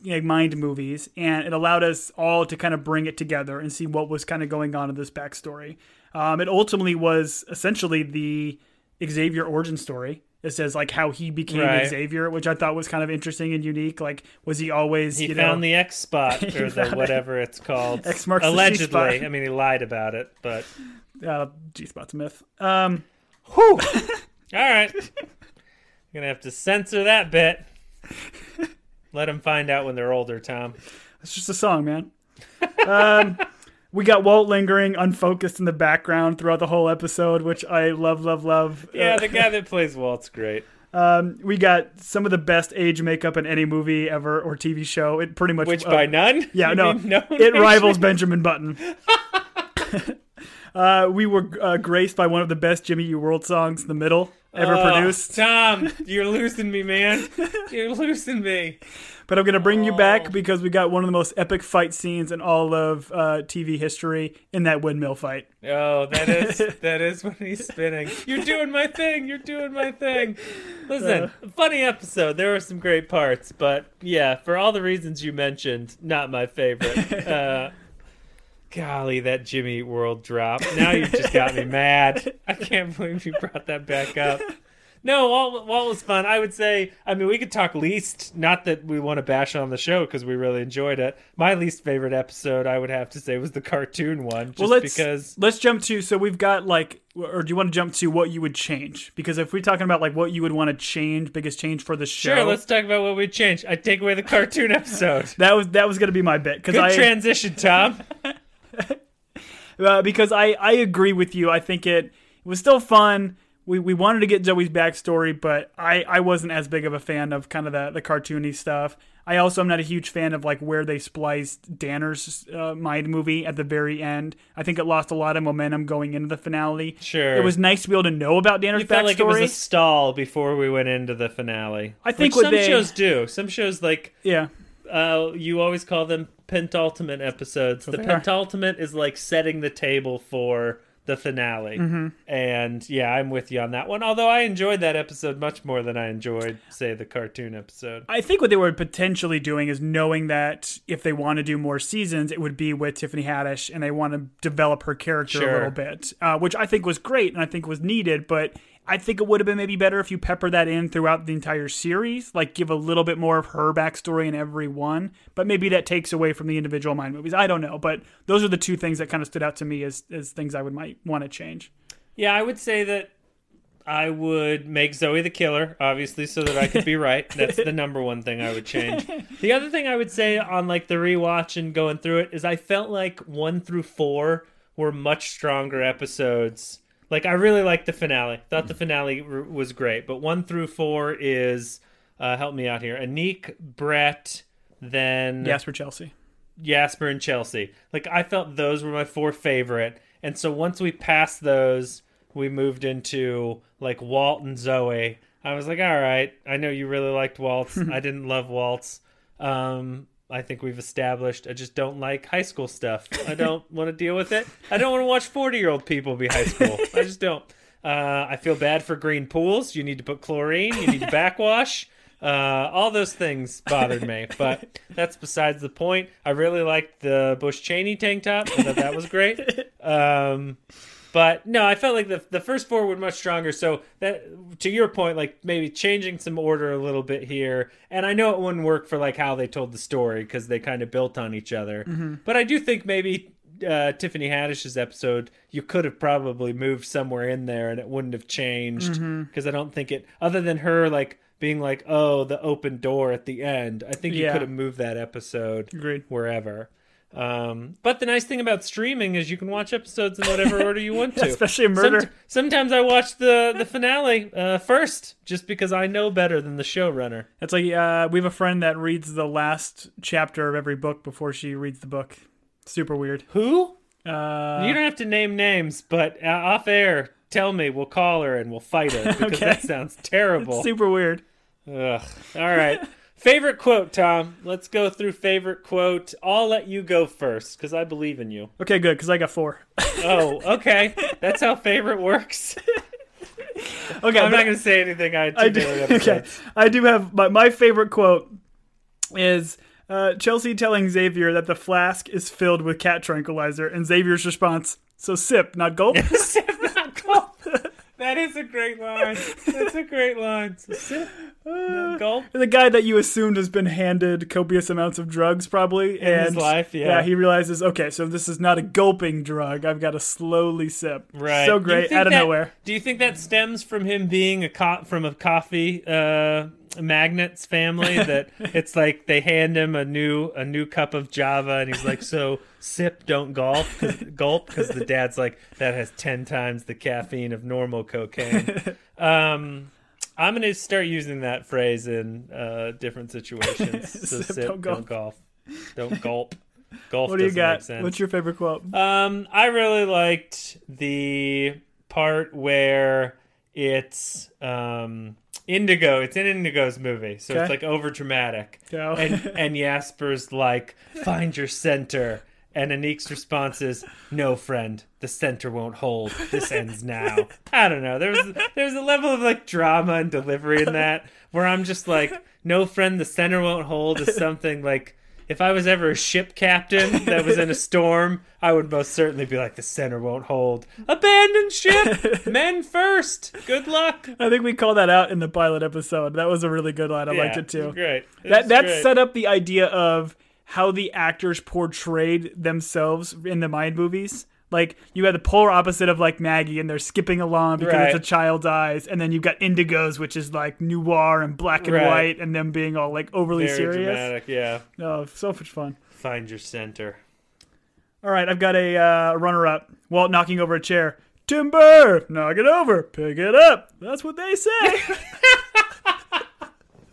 Speaker 2: you know, mind movies, and it allowed us all to kind of bring it together and see what was kind of going on in this backstory. Um, it ultimately was essentially the Xavier origin story. It says like how he became
Speaker 1: Right.
Speaker 2: Xavier, which I thought was kind of interesting and unique. Like, was he always
Speaker 1: he
Speaker 2: you
Speaker 1: found
Speaker 2: know
Speaker 1: the X spot <laughs> or the whatever it's called.
Speaker 2: X marks
Speaker 1: allegedly. I mean, he lied about it, but
Speaker 2: uh, G spot's a myth. Um,
Speaker 1: Whew. <laughs> All right. I'm to have to censor that bit. <laughs> Let them find out when they're older, Tom.
Speaker 2: It's just a song, man. Um, <laughs> we got Walt lingering, unfocused in the background throughout the whole episode, which I love, love, love.
Speaker 1: Yeah,
Speaker 2: Uh,
Speaker 1: the guy that plays Walt's great.
Speaker 2: um, we got some of the best age makeup in any movie ever or TV show. It pretty much
Speaker 1: Which
Speaker 2: uh,
Speaker 1: by none? <laughs>
Speaker 2: yeah,
Speaker 1: You
Speaker 2: no,
Speaker 1: no <laughs>
Speaker 2: it rivals Benjamin Button. uh, we were uh, graced by one of the best Jimmy Eat World songs in the middle ever
Speaker 1: Oh,
Speaker 2: produced.
Speaker 1: Tom, <laughs> you're losing me, man. <laughs> You're losing me.
Speaker 2: But I'm going to bring you
Speaker 1: Oh.
Speaker 2: back because we got one of the most epic fight scenes in all of uh, TV history in that windmill fight.
Speaker 1: Oh, that is <laughs> that is when he's spinning. You're doing my thing. You're doing my thing. Listen, funny episode. There were some great parts, but yeah, for all the reasons you mentioned, not my favorite. Uh, golly, that Jimmy Eat World drop. Now you've just got me mad. I can't believe you brought that back up. No, Walt, Walt was fun. I would say, I mean, we could talk least, not that we want to bash on the show because we really enjoyed it. My least favorite episode, I would have to say, was the cartoon one, just
Speaker 2: well, let's
Speaker 1: because.
Speaker 2: let's jump to so we've got like, or do you want to jump to what you would change? Because if we're talking about like what you would want to change, biggest change for the show,
Speaker 1: Sure, let's talk about what we'd change. I'd take away the cartoon episode.
Speaker 2: that was that was going to be my bit because
Speaker 1: Good
Speaker 2: I
Speaker 1: transition, Tom.
Speaker 2: Uh, because I I agree with you. I think it, it was still fun. We, we wanted to get Joey's backstory, but I, I wasn't as big of a fan of kind of the, the cartoony stuff. I also am not a huge fan of like where they spliced Danner's uh, mind movie at the very end. I think it lost a lot of momentum going into the finale.
Speaker 1: Sure.
Speaker 2: It was nice to be able to know about Danner's
Speaker 1: You felt
Speaker 2: backstory.
Speaker 1: like it was a stall before we went into the finale.
Speaker 2: I think
Speaker 1: some
Speaker 2: they-
Speaker 1: shows do. Some shows like
Speaker 2: yeah.
Speaker 1: Uh, you always call them pentultimate episodes. the
Speaker 2: they are.
Speaker 1: pentultimate is like setting the table for the finale.
Speaker 2: Mm-hmm.
Speaker 1: And yeah, I'm with you on that one. Although I enjoyed that episode much more than I enjoyed, say, the cartoon episode.
Speaker 2: I think what they were potentially doing is knowing that if they want to do more seasons, it would be with Tiffany Haddish, and they want to develop her character
Speaker 1: Sure.
Speaker 2: a little bit, uh, which I think was great and I think was needed. But I think it would have been maybe better if you pepper that in throughout the entire series, like give a little bit more of her backstory in every one. But maybe that takes away from the individual mind movies. I don't know, but those are the two things that kind of stood out to me as as things I would might want to change.
Speaker 1: Yeah, I would say that I would make Zoe the killer, obviously, so that I could be right. That's the number one thing I would change. <laughs> The other thing I would say on like the rewatch and going through it is I felt like one through four were much stronger episodes. Like I really liked the finale. Thought the finale r- was great, but one through four is uh, help me out here. Anik, Brett, then
Speaker 2: Jasper Chelsea.
Speaker 1: Jasper and Chelsea. Like I felt those were my four favorite. And so once we passed those, we moved into like Walt and Zoe. I was like, all right, I know you really liked Walt's. <laughs> I didn't love Walt's. Um, I think we've established I just don't like high school stuff. I don't <laughs> want to deal with it. I don't want to watch 40 year old people be high school. I just don't. <laughs> Uh, I feel bad for green pools. You need to put chlorine. You need to backwash. <laughs> Uh, all those things bothered me, but that's besides the point. I really liked the Bush Cheney tank top. I thought that was great. Um, but no, I felt like the the first four were much stronger. So that to your point, like maybe changing some order a little bit here. And I know it wouldn't work for like how they told the story because they kind of built on each other. But I do think maybe uh, Tiffany Haddish's episode, you could have probably moved somewhere in there and it wouldn't have changed because I don't think it. Other than her like being like, oh, the open door at the end, I think you
Speaker 2: Yeah.
Speaker 1: could have moved that episode
Speaker 2: Agreed.
Speaker 1: wherever. Um, but the nice thing about streaming is you can watch episodes in whatever order you want <laughs> to.
Speaker 2: Especially a murder.
Speaker 1: Somet- sometimes I watch the the finale uh, first, just because I know better than the showrunner.
Speaker 2: It's like uh, we have a friend that reads the last chapter of every book before she reads the book. Super weird.
Speaker 1: Who?
Speaker 2: Uh,
Speaker 1: you don't have to name names, but uh, off air, tell me. We'll call her and we'll fight her because <laughs>
Speaker 2: Okay.
Speaker 1: that sounds terrible.
Speaker 2: super weird.
Speaker 1: Ugh. All right. <laughs> favorite quote, Tom. Let's go through favorite quote. I'll let you go first because I believe in you.
Speaker 2: Okay, good because I got four.
Speaker 1: Oh, <laughs> okay. That's how favorite works. <laughs>
Speaker 2: Okay,
Speaker 1: I'm
Speaker 2: but-
Speaker 1: not going to say anything. I,
Speaker 2: I do, <laughs> okay, I do have my, my favorite quote is uh, Chelsea telling Xavier that the flask is filled with cat tranquilizer, and Xavier's response: "So sip, not gulp."
Speaker 1: That is a great line. That's a great line. So sit, no gulp.
Speaker 2: the guy that you assumed has been handed copious amounts of drugs, probably in
Speaker 1: his life, yeah.
Speaker 2: he realizes, okay, so this is not a gulping drug. I've got to slowly sip.
Speaker 1: Right.
Speaker 2: So great out of
Speaker 1: that-
Speaker 2: nowhere.
Speaker 1: Do you think that stems from him being a cop from a coffee uh, magnets family? <laughs> that it's like they hand him a new a new cup of Java, and he's like, "So sip, don't gulp, cause, gulp," because the dad's like, "That has ten times the caffeine of normal cocaine." <laughs> um, I'm gonna start using that phrase in uh, different situations. <laughs> So
Speaker 2: Sip,
Speaker 1: sip,
Speaker 2: don't
Speaker 1: don't
Speaker 2: gulp.
Speaker 1: don't gulp. Golf
Speaker 2: What do you got? What's your favorite quote?
Speaker 1: Um, I really liked the part where it's um Indigo. It's in Indigo's movie, so it's like over dramatic. And <laughs> and Jasper's like, "Find your center." And Anik's response is, "No, friend, the center won't hold. This ends now." <laughs> I don't know. There's there's a level of like drama and delivery in that where I'm just like, "No, friend, the center won't hold" is something like if I was ever a ship captain that was in a <laughs> storm, I would most certainly be like, "The center won't hold. Abandon ship. Men first. Good luck."
Speaker 2: I think we called that out in the pilot episode. That was a really good line. I liked it too.
Speaker 1: Great. It
Speaker 2: that that
Speaker 1: great.
Speaker 2: set up the idea of how the actors portrayed themselves in the mind movies. Like you had the polar opposite of like Maggie, and they're skipping along because
Speaker 1: Right.
Speaker 2: it's a child's eyes, and then you've got Indigos, which is like noir and black and
Speaker 1: Right.
Speaker 2: white, and them being all like overly
Speaker 1: Very
Speaker 2: serious.
Speaker 1: dramatic. Yeah.
Speaker 2: Oh, so much fun.
Speaker 1: Find your center.
Speaker 2: All right, I've got a uh, runner-up. Walt knocking over a chair. Timber, knock it over, pick it up. That's what they say. <laughs>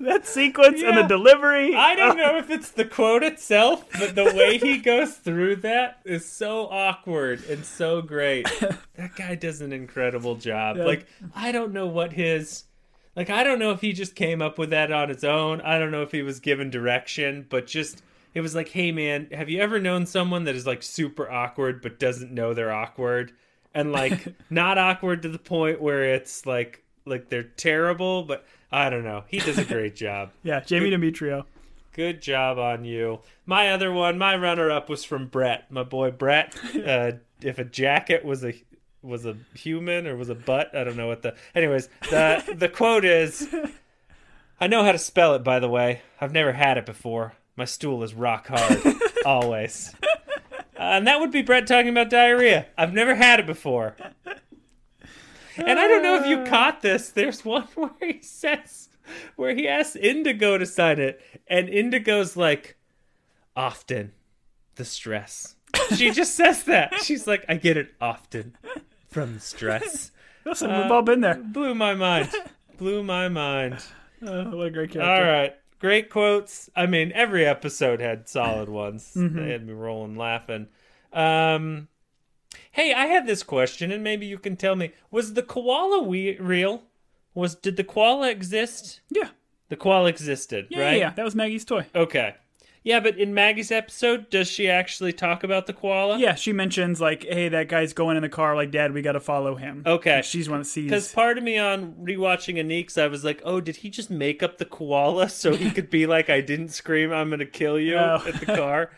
Speaker 2: that sequence and the delivery.
Speaker 1: I don't oh. know if it's the quote itself, but the way he <laughs> goes through that is so awkward and so great. That guy does an incredible job.
Speaker 2: Yeah.
Speaker 1: Like, I don't know what his. Like, I don't know if he just came up with that on his own. I don't know if he was given direction, but just. It was like, hey man, have you ever known someone that is like super awkward but doesn't know they're awkward? And like <laughs> not awkward to the point where it's like like they're terrible, but I don't know. He does a <laughs> great job.
Speaker 2: Yeah, Jamie Demetriou.
Speaker 1: Good job on you. My other one, my runner up was from Brett, my boy Brett. <laughs> Uh, if a jacket was a was a human or was a butt, I don't know what the. Anyways, the the <laughs> quote is, "I know how to spell it. By the way, I've never had it before. My stool is rock hard, always." Uh, and that would be Brett talking about diarrhea. I've never had it before. And I don't know if you caught this. There's one <laughs> where he says, where he asks Indigo to sign it, and Indigo's like, often, the stress. She <laughs> just says that. She's like, I get it often from the stress. <laughs>
Speaker 2: Listen,
Speaker 1: Uh,
Speaker 2: we've all been there.
Speaker 1: Blew my mind. Blew my mind.
Speaker 2: Oh, what a great character.
Speaker 1: All right. Great quotes. I mean, every episode had solid ones.
Speaker 2: Mm-hmm.
Speaker 1: They had me rolling laughing. Um, hey, I had this question, and maybe you can tell me: Was the koala we- real? Was did the koala exist?
Speaker 2: Yeah.
Speaker 1: The koala existed,
Speaker 2: Yeah,
Speaker 1: right?
Speaker 2: yeah, yeah, that was Maggie's toy.
Speaker 1: Okay. Yeah, but in Maggie's episode, does she actually talk about the koala?
Speaker 2: Yeah, she mentions like, "Hey, that guy's going in the car. Like, Dad, we got to follow him."
Speaker 1: Okay.
Speaker 2: And she's one that
Speaker 1: Because part of me on rewatching Anik's, I was like, oh, did he just make up the koala <laughs> so he could be like, I didn't scream, I'm going to kill you <laughs>
Speaker 2: No.
Speaker 1: at the car?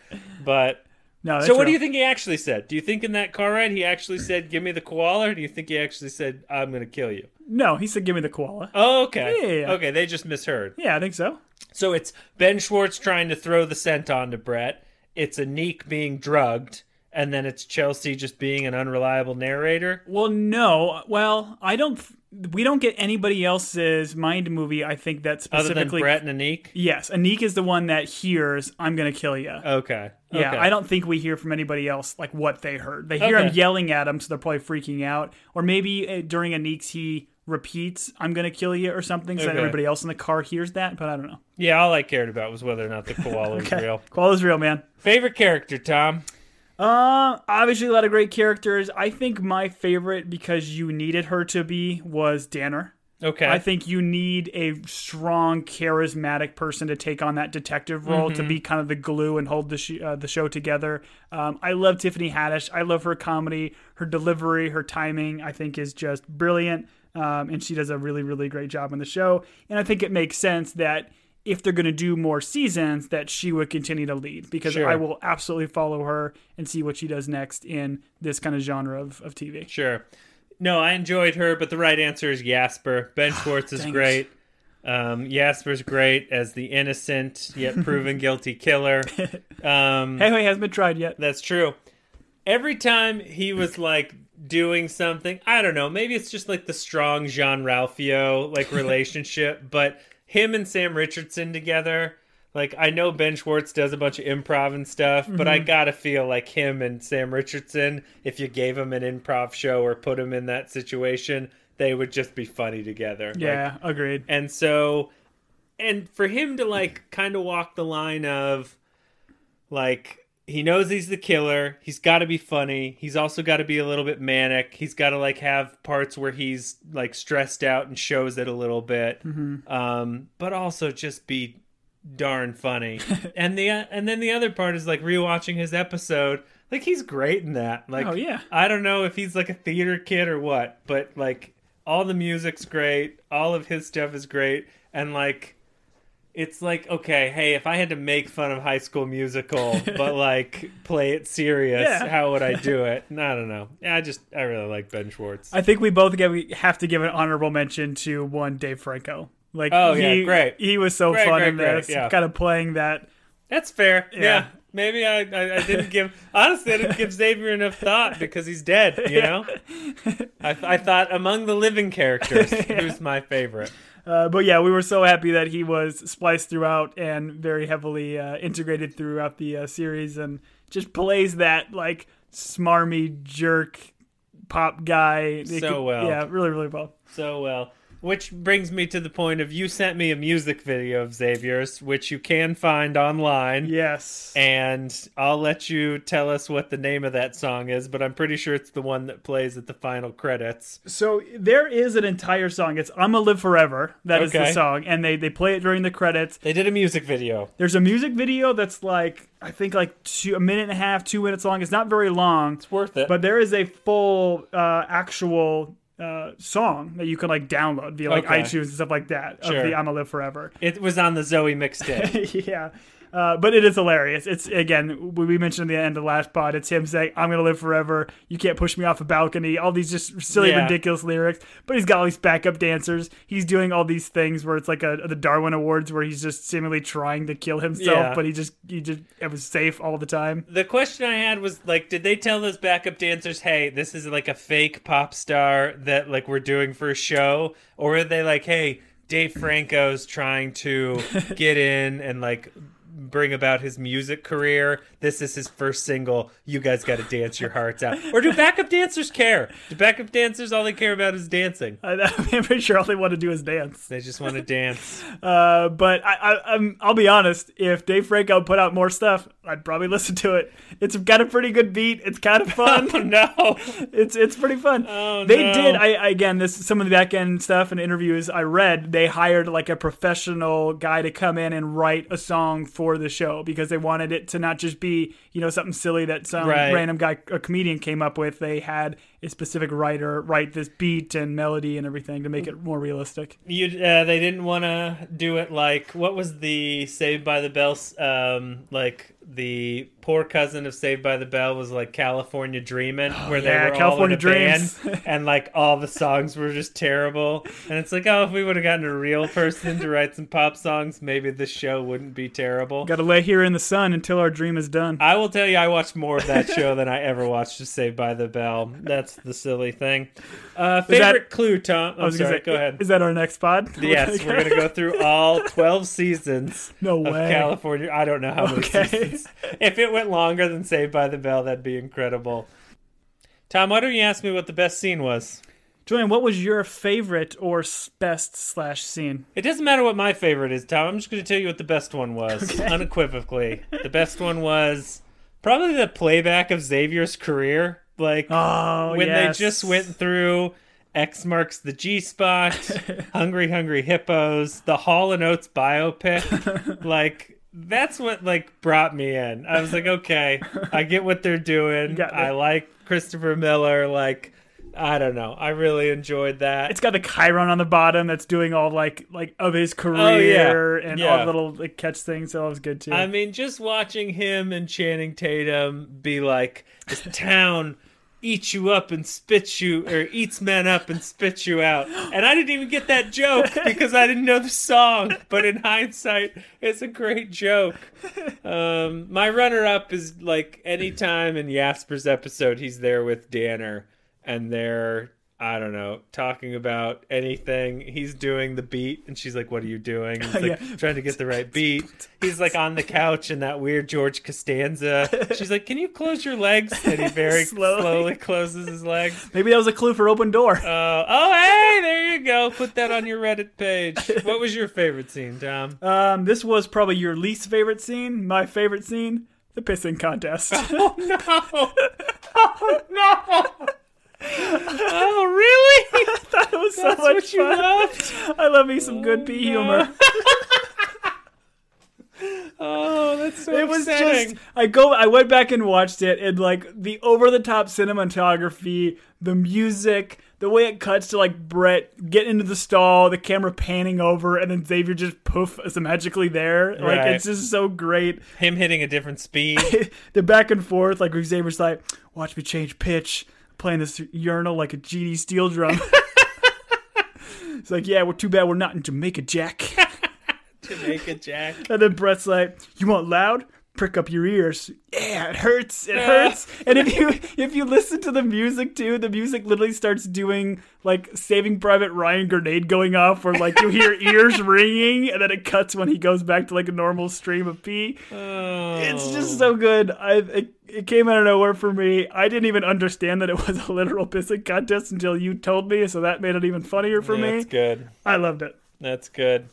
Speaker 1: But,
Speaker 2: No,
Speaker 1: so what do you think he actually said? Do you think in that car ride he actually said, give me the koala? Or do you think he actually said, I'm going to kill you?
Speaker 2: No, he said, "Give me the koala."
Speaker 1: Oh, okay.
Speaker 2: Yeah, yeah, yeah.
Speaker 1: Okay, they just misheard.
Speaker 2: Yeah, I think so.
Speaker 1: So it's Ben Schwartz trying to throw the scent onto Brett. It's Anik being drugged. And then it's Chelsea just being an unreliable narrator.
Speaker 2: Well, no. Well, I don't. We don't get anybody else's mind movie. I think that
Speaker 1: Other than
Speaker 2: specifically.
Speaker 1: Brett and Anik.
Speaker 2: Yes, Anik is the one that hears, "I'm gonna kill you."
Speaker 1: Okay.
Speaker 2: Yeah,
Speaker 1: okay.
Speaker 2: I don't think we hear from anybody else like what they heard. They hear
Speaker 1: Okay.
Speaker 2: him yelling at him, so they're probably freaking out. Or maybe uh, during Anik's he repeats, "I'm gonna kill you" or something, so that everybody else in the car hears that. But I don't know.
Speaker 1: Yeah, all I cared about was whether or not the koala was <laughs> real.
Speaker 2: Qual is real, man.
Speaker 1: Favorite character, Tom?
Speaker 2: Uh, obviously a lot of great characters. I think my favorite because you needed her to be was Danner.
Speaker 1: Okay.
Speaker 2: I think you need a strong, charismatic person to take on that detective role to be kind of the glue and hold the sh- uh, the show together. Um, I love Tiffany Haddish. I love her comedy, her delivery, her timing. I think is just brilliant, um, and she does a really, really great job on the show. And I think it makes sense that if they're going to do more seasons, that she would continue to lead because
Speaker 1: Sure.
Speaker 2: I will absolutely follow her and see what she does next in this kind of genre of, of TV.
Speaker 1: Sure. No, I enjoyed her, but the right answer is Jasper. Ben <sighs> Schwartz is great. Um, Jasper's great as the innocent yet proven <laughs> guilty killer. <laughs> Um,
Speaker 2: Hey, hasn't been tried yet.
Speaker 1: That's true. Every time he was like doing something, I don't know, maybe it's just like the strong Jean Ralphio like <laughs> relationship, but him and Sam Richardson together, like I know Ben Schwartz does a bunch of improv and stuff, but I mhm. gotta feel like him and Sam Richardson, if you gave him an improv show or put him in that situation, they would just be funny together. Like,
Speaker 2: Yeah, agreed.
Speaker 1: and so, and for him to like kind of walk the line of like, he knows he's the killer. He's got to be funny. He's also got to be a little bit manic. He's got to like have parts where he's like stressed out and shows it a little bit. Um, but also just be darn funny. <laughs> and the and then the other part is like rewatching his episode. Like he's great in that. Like
Speaker 2: Oh, yeah.
Speaker 1: I don't know if he's like a theater kid or what, but like all the music's great, all of his stuff is great, and like it's like okay, hey, if I had to make fun of High School Musical, but <laughs> like play it serious,
Speaker 2: Yeah.
Speaker 1: how would I do it? And <laughs> I don't know. I just I really like Ben Schwartz.
Speaker 2: I think we both give, we have to give an honorable mention to one Dave Franco. Like,
Speaker 1: Oh,
Speaker 2: he,
Speaker 1: yeah, great.
Speaker 2: He was so
Speaker 1: Great,
Speaker 2: fun
Speaker 1: great,
Speaker 2: in
Speaker 1: great,
Speaker 2: this,
Speaker 1: yeah.
Speaker 2: kind of playing that.
Speaker 1: That's fair. Yeah.
Speaker 2: Yeah.
Speaker 1: Maybe I, I, I didn't give honestly I didn't give Xavier enough thought because he's dead. You <laughs> know, I, I thought among the living characters, who's my favorite?
Speaker 2: Uh, but yeah, we were so happy that he was spliced throughout and very heavily uh, integrated throughout the uh, series, and just plays that like smarmy jerk pop guy.
Speaker 1: So well.
Speaker 2: yeah, really, really well.
Speaker 1: so well. Which brings me to the point of you sent me a music video of Xavier's, which you can find online.
Speaker 2: Yes,
Speaker 1: And I'll let you tell us what the name of that song is, but I'm pretty sure it's the one that plays at the final credits.
Speaker 2: So there is an entire song. It's "I'ma Live Forever." That is the song, and they they play it during the credits.
Speaker 1: They did a music video.
Speaker 2: There's a music video that's like I think like two, a minute and a half, two minutes long. It's not very long,
Speaker 1: It's worth it.
Speaker 2: but there is a full uh, actual uh, song that you can like download via like
Speaker 1: Okay.
Speaker 2: iTunes and stuff like that
Speaker 1: Sure.
Speaker 2: of the "I'ma Live Forever."
Speaker 1: it was on the Zoe mixtape. <laughs>
Speaker 2: yeah. Uh, but it is hilarious. It's again, we we mentioned at the end of the last pod. It's him saying, "I'm gonna live forever. You can't push me off a balcony." All these just silly,
Speaker 1: Yeah.
Speaker 2: ridiculous lyrics. But he's got all these backup dancers. He's doing all these things where it's like a the Darwin Awards where he's just seemingly trying to kill himself,
Speaker 1: Yeah.
Speaker 2: but he just he just it was safe all the time.
Speaker 1: The question I had was like, did they tell those backup dancers, "Hey, this is like a fake pop star that like we're doing for a show," or are they like, "Hey, Dave Franco's trying to <laughs> get in and like bring about his music career. This is his first single. You guys got to dance your hearts out." Or do backup dancers care? Do backup dancers all they care about is dancing?
Speaker 2: I, <laughs> I'm pretty sure all they want to do is dance.
Speaker 1: They just want to dance. <laughs>
Speaker 2: Uh, but I, I, I'm, I'll be honest. If Dave Franco put out more stuff, I'd probably <laughs> listen to it. It's got a pretty good beat. It's kind of fun.
Speaker 1: Oh no!
Speaker 2: it's it's pretty fun.
Speaker 1: Oh,
Speaker 2: they
Speaker 1: no.
Speaker 2: did. I I- again, this some of the back end stuff and interviews I read. They hired like a professional guy to come in and write a song for the show because they wanted it to not just be you know something silly that some
Speaker 1: Right.
Speaker 2: random guy a comedian came up with. They had a specific writer write this beat and melody and everything to make it more realistic.
Speaker 1: You, uh, they didn't want to do it like what was the Saved by the Bell? Um, like the poor cousin of Saved by the Bell was like California Dreamin', <gasps> where they
Speaker 2: Oh,
Speaker 1: were
Speaker 2: California
Speaker 1: all in a
Speaker 2: Dreams.
Speaker 1: band, <laughs> and like all the songs were just terrible. And it's like, oh, if we would have gotten a real person to write some pop songs, maybe this show wouldn't be terrible.
Speaker 2: Got to lay here in the sun until our dream is done.
Speaker 1: I will tell you, I watched more of that show than I ever watched of Saved by the Bell. That's the silly thing. Uh, favorite clue, Tom?
Speaker 2: I
Speaker 1: I'm sorry.
Speaker 2: say,
Speaker 1: go ahead.
Speaker 2: Is that our next pod? <laughs>
Speaker 1: Yes, we're gonna go through all twelve seasons <laughs>
Speaker 2: No
Speaker 1: of
Speaker 2: way.
Speaker 1: California. I don't know how many
Speaker 2: Okay.
Speaker 1: Seasons. If it went longer than Saved by the Bell, that'd be incredible. Tom, why don't you ask me what the best scene was?
Speaker 2: Julian, what was your favorite or best slash scene?
Speaker 1: It doesn't matter what my favorite is, Tom. I'm just going to tell you what the best one was, unequivocally. The best one was probably the playback of Xavier's career. Like
Speaker 2: Oh,
Speaker 1: when
Speaker 2: yes.
Speaker 1: they just went through X marks the G spot, <laughs> Hungry Hungry Hippos, the Hall and Oates biopic. <laughs> like that's what like brought me in. I was like, okay, I <laughs> get what they're doing. I like Christopher Miller. Like I don't know, I really enjoyed that.
Speaker 2: It's got the Chiron on the bottom that's doing all like like of his oh, career and all
Speaker 1: Oh, Yeah.
Speaker 2: the little like catch things. So that was good too.
Speaker 1: I mean, just watching him and Channing Tatum be like, this town eats you up and spits you, or eats men up and spits you out. And I didn't even get that joke <laughs> because I didn't know the song. But in hindsight, it's a great joke. Um, my runner up is like anytime in Jasper's episode, he's there with Danner and they're. I don't know, talking about anything. He's doing the beat, and she's like, "What are you doing?" He's <laughs> like,
Speaker 2: Yeah.
Speaker 1: trying to get the right beat. He's like on the couch in that weird George Costanza. She's like, "Can you close your legs?" And he <laughs> very
Speaker 2: Slowly.
Speaker 1: slowly, closes his legs.
Speaker 2: Maybe that was a clue for open door.
Speaker 1: Uh, oh, hey, there you go. Put that on your Reddit page. What was your favorite scene, Tom?
Speaker 2: Um, this was probably your least favorite scene. My favorite scene, the pissing contest.
Speaker 1: Oh no! <laughs> Oh no! Oh really? <laughs>
Speaker 2: that was so much fun.
Speaker 1: loved?
Speaker 2: I love me some good pee
Speaker 1: no.
Speaker 2: humor. <laughs>
Speaker 1: Oh, that's so
Speaker 2: It was
Speaker 1: upsetting.
Speaker 2: just I go I went back and watched it and like the over the top cinematography, the music, the way it cuts to like Brett getting into the stall, the camera panning over, and then Xavier just poof is magically there. Like
Speaker 1: Right.
Speaker 2: it's just so great.
Speaker 1: him hitting a different speed. <laughs>
Speaker 2: the back and forth, like Xavier's like, watch me change pitch, playing this urinal like a GD steel drum. <laughs> it's like, yeah, we're too bad we're not in Jamaica, Jack. <laughs>
Speaker 1: Jamaica Jack.
Speaker 2: And then Brett's like, "You want loud? Prick up your ears. Yeah, it hurts. It hurts." and if you <laughs> if you listen to the music too, the music literally starts doing like Saving Private Ryan grenade going off, where like you hear <laughs> ears ringing, and then it cuts when he goes back to like a normal stream of pee.
Speaker 1: Oh.
Speaker 2: It's just so oh. good. I it, it came out of nowhere for me. I didn't even understand that it was a literal pissing contest until you told me, so that made it even funnier for
Speaker 1: That's
Speaker 2: me.
Speaker 1: That's good.
Speaker 2: I loved it.
Speaker 1: That's good.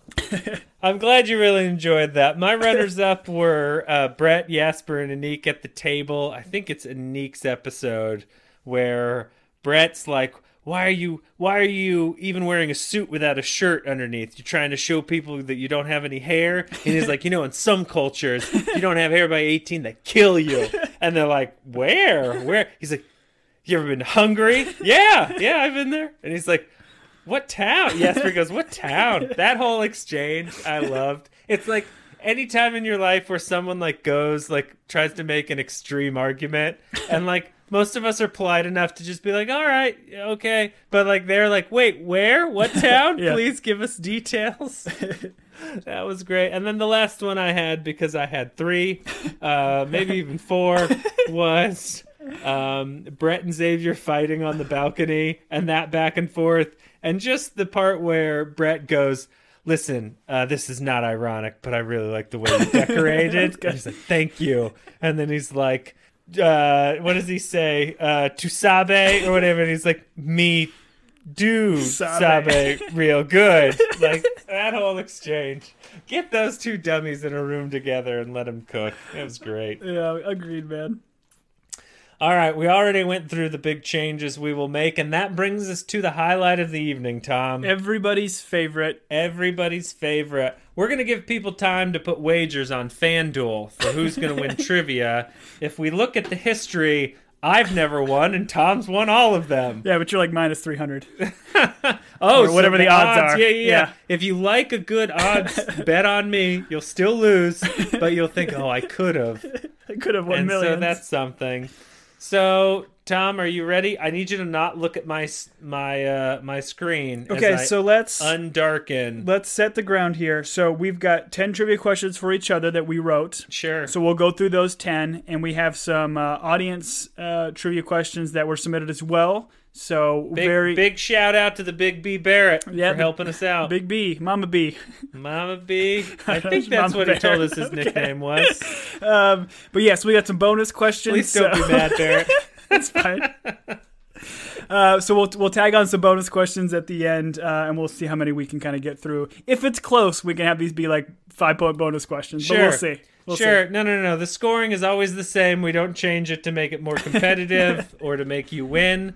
Speaker 1: I'm glad you really enjoyed that. My <laughs> runners up were uh, Brett, Jasper, and Anik at the table. I think it's Anik's episode where Brett's like, "Why are you? Why are you even wearing a suit without a shirt underneath? You're trying to show people that you don't have any hair." And he's like, "You know, in some cultures, you don't have hair by 18, they kill you." And they're like, "Where? Where?" He's like, "You ever been hungry?" "Yeah, yeah, I've been there." And he's like. What town? Jasper goes, What town? That whole exchange I loved. It's like any time in your life where someone like goes, like tries to make an extreme argument, and like most of us are polite enough to just be like, All right, okay. But like they're like, Wait, where? What <laughs> town?
Speaker 2: Yeah.
Speaker 1: Please give us details. <laughs> that was great. And then the last one I had, because I had three, uh, maybe even four, was um, Brett and Xavier fighting on the balcony and that back and forth. And just the part where Brett goes, Listen, uh, this is not ironic, but I really like the way you <laughs> decorated. he's like, Thank you. And then he's like, uh, What does he say? Uh, to Sabe or whatever. And he's like, Me do
Speaker 2: Sabe.
Speaker 1: Sabe real good. <laughs> Like that whole exchange. Get those two dummies in a room together and let them cook. It was great.
Speaker 2: Yeah, agreed, man.
Speaker 1: All right, we already went through the big changes we will make, and that brings us to the highlight of the evening, Tom.
Speaker 2: Everybody's favorite.
Speaker 1: Everybody's favorite. We're going to give people time to put wagers on FanDuel for who's going to win <laughs> trivia. If we look at the history I've never won, and Tom's won all of them.
Speaker 2: Yeah, but you're like minus 300. <laughs>
Speaker 1: Oh,
Speaker 2: Or whatever the odds are.
Speaker 1: Yeah, yeah, yeah,
Speaker 2: Yeah.
Speaker 1: If you like a good odds, <laughs> bet on me. You'll still lose, but you'll think, "Oh, I could have."
Speaker 2: I could have won
Speaker 1: And
Speaker 2: millions.
Speaker 1: so that's something. So, Tom, are you ready? I need you to not look at my my uh, my screen. as
Speaker 2: okay,
Speaker 1: I
Speaker 2: so let's
Speaker 1: undarken.
Speaker 2: let's set the ground here. So we've got 10 trivia questions for each other that we wrote.
Speaker 1: sure.
Speaker 2: So we'll go through those 10 and we have some uh, audience uh, trivia questions that were submitted as well. So
Speaker 1: big,
Speaker 2: very
Speaker 1: big shout out to the Big B Barrett
Speaker 2: Yeah,
Speaker 1: for helping us out.
Speaker 2: Big B, Mama B.
Speaker 1: Mama B. <laughs> I think that's
Speaker 2: Mama
Speaker 1: what he told us his <laughs> nickname was.
Speaker 2: Um, but yes, we got some bonus questions.
Speaker 1: Please don't
Speaker 2: so-
Speaker 1: be mad, Barrett. <laughs>
Speaker 2: It's fine. Uh, so we'll we'll tag on some bonus questions at the end, uh, and we'll see how many we can kind of get through. If it's close, we can have these be like five point bonus questions. But we'll
Speaker 1: Sure.
Speaker 2: see. We'll
Speaker 1: sure. No, no, no. The scoring is always the same. We don't change it to make it more competitive or to make you win.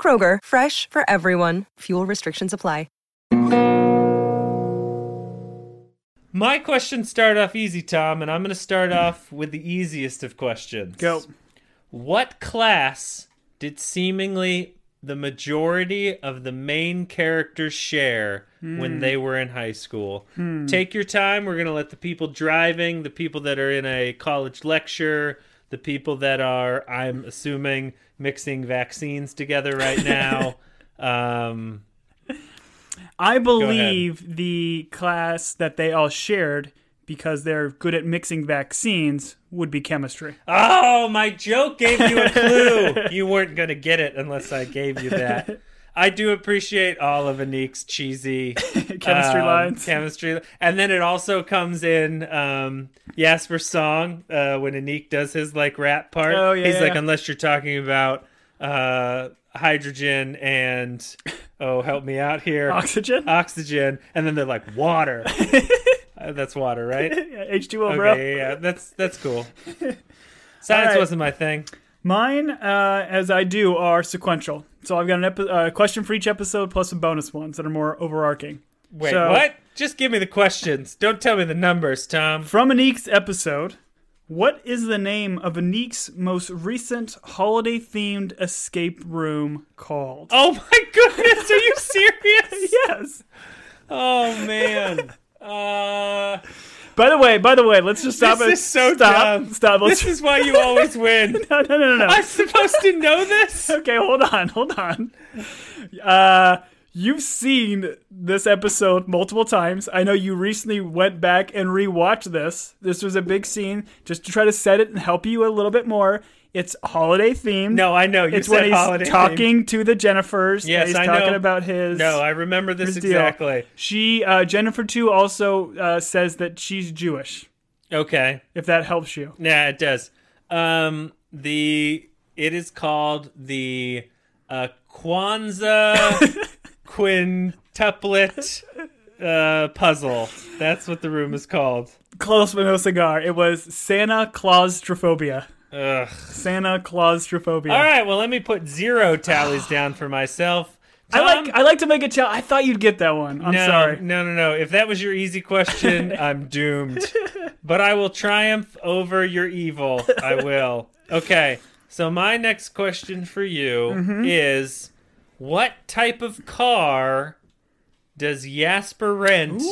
Speaker 3: Kroger, fresh for everyone. Fuel restrictions apply.
Speaker 1: My questions start off easy, Tom, and I'm going to start off with the easiest of questions.
Speaker 2: Go.
Speaker 1: What class did seemingly the majority of the main characters share when hmm. they were in high school? Hmm. Take your time. We're going to let the people driving, the people that are in a college lecture, the people that are, I'm assuming, mixing vaccines together right now. <laughs> um,
Speaker 2: I believe the class that they all shared because they're good at mixing vaccines would be chemistry.
Speaker 1: Oh, my joke gave you a clue. <laughs> you weren't going to get it unless I gave you that. <laughs> I do appreciate all of Anik's cheesy <laughs>
Speaker 2: Chemistry
Speaker 1: um,
Speaker 2: lines.
Speaker 1: Chemistry. And then it also comes in um, Jasper's song uh, when Anik does his like rap part.
Speaker 2: Oh, yeah,
Speaker 1: He's like,
Speaker 2: yeah.
Speaker 1: unless you're talking about uh, hydrogen and, oh, help me out here.
Speaker 2: Oxygen?
Speaker 1: Oxygen. And then they're like, water. <laughs> Uh, that's water, right? <laughs>
Speaker 2: H2O, bro.
Speaker 1: Okay, yeah, yeah, that's that's cool. Science
Speaker 2: right.
Speaker 1: wasn't my thing.
Speaker 2: Mine, uh, as I do, are sequential. So I've got an epi- uh, question for each episode plus some bonus ones that are more overarching.
Speaker 1: Wait,
Speaker 2: So-
Speaker 1: what? Just give me the questions. Don't tell me the numbers, Tom.
Speaker 2: From Anik's episode, what is the name of Anik's most recent holiday themed escape room called?
Speaker 1: Oh my goodness, are you <laughs> serious?
Speaker 2: yes.
Speaker 1: Oh man. Uh,
Speaker 2: By the way, by the way, let's just stop
Speaker 1: this
Speaker 2: it.
Speaker 1: is so
Speaker 2: stop.
Speaker 1: dumb.
Speaker 2: Stop. Let's
Speaker 1: This is why you always win. <laughs>
Speaker 2: no, no, no, no, no.
Speaker 1: I'm supposed to know this? <laughs>
Speaker 2: okay, hold on, hold on. Uh, you've seen this episode multiple times. I know you recently went back and rewatched this. This was a big scene just to try to set it and help you a little bit more. It's holiday themed.
Speaker 1: No, I know. You
Speaker 2: it's when he's talking to the Jennifers.
Speaker 1: Yes,
Speaker 2: he's
Speaker 1: I
Speaker 2: talking
Speaker 1: know.
Speaker 2: about his.
Speaker 1: No, I remember this
Speaker 2: deal.
Speaker 1: exactly.
Speaker 2: She uh, Jennifer too also uh, says that she's Jewish.
Speaker 1: Okay.
Speaker 2: If that helps you.
Speaker 1: Yeah, it does. Um, the it is called the uh, Kwanzaa <laughs> quintuplet uh, puzzle. That's what the room is called.
Speaker 2: Close but no cigar. It was Santa Claustrophobia.
Speaker 1: Ugh.
Speaker 2: Santa Claustrophobia.
Speaker 1: All right, well, let me put zero tallies <sighs> down for myself.
Speaker 2: I like I like to make a tell. I thought you'd get that one. I'm
Speaker 1: no,
Speaker 2: sorry.
Speaker 1: No, no, no. If that was your easy question, <laughs> I'm doomed. But I will triumph over your evil. I <laughs> will. Okay. So my next question for you
Speaker 2: Mm-hmm.
Speaker 1: is what type of car does Jasper rent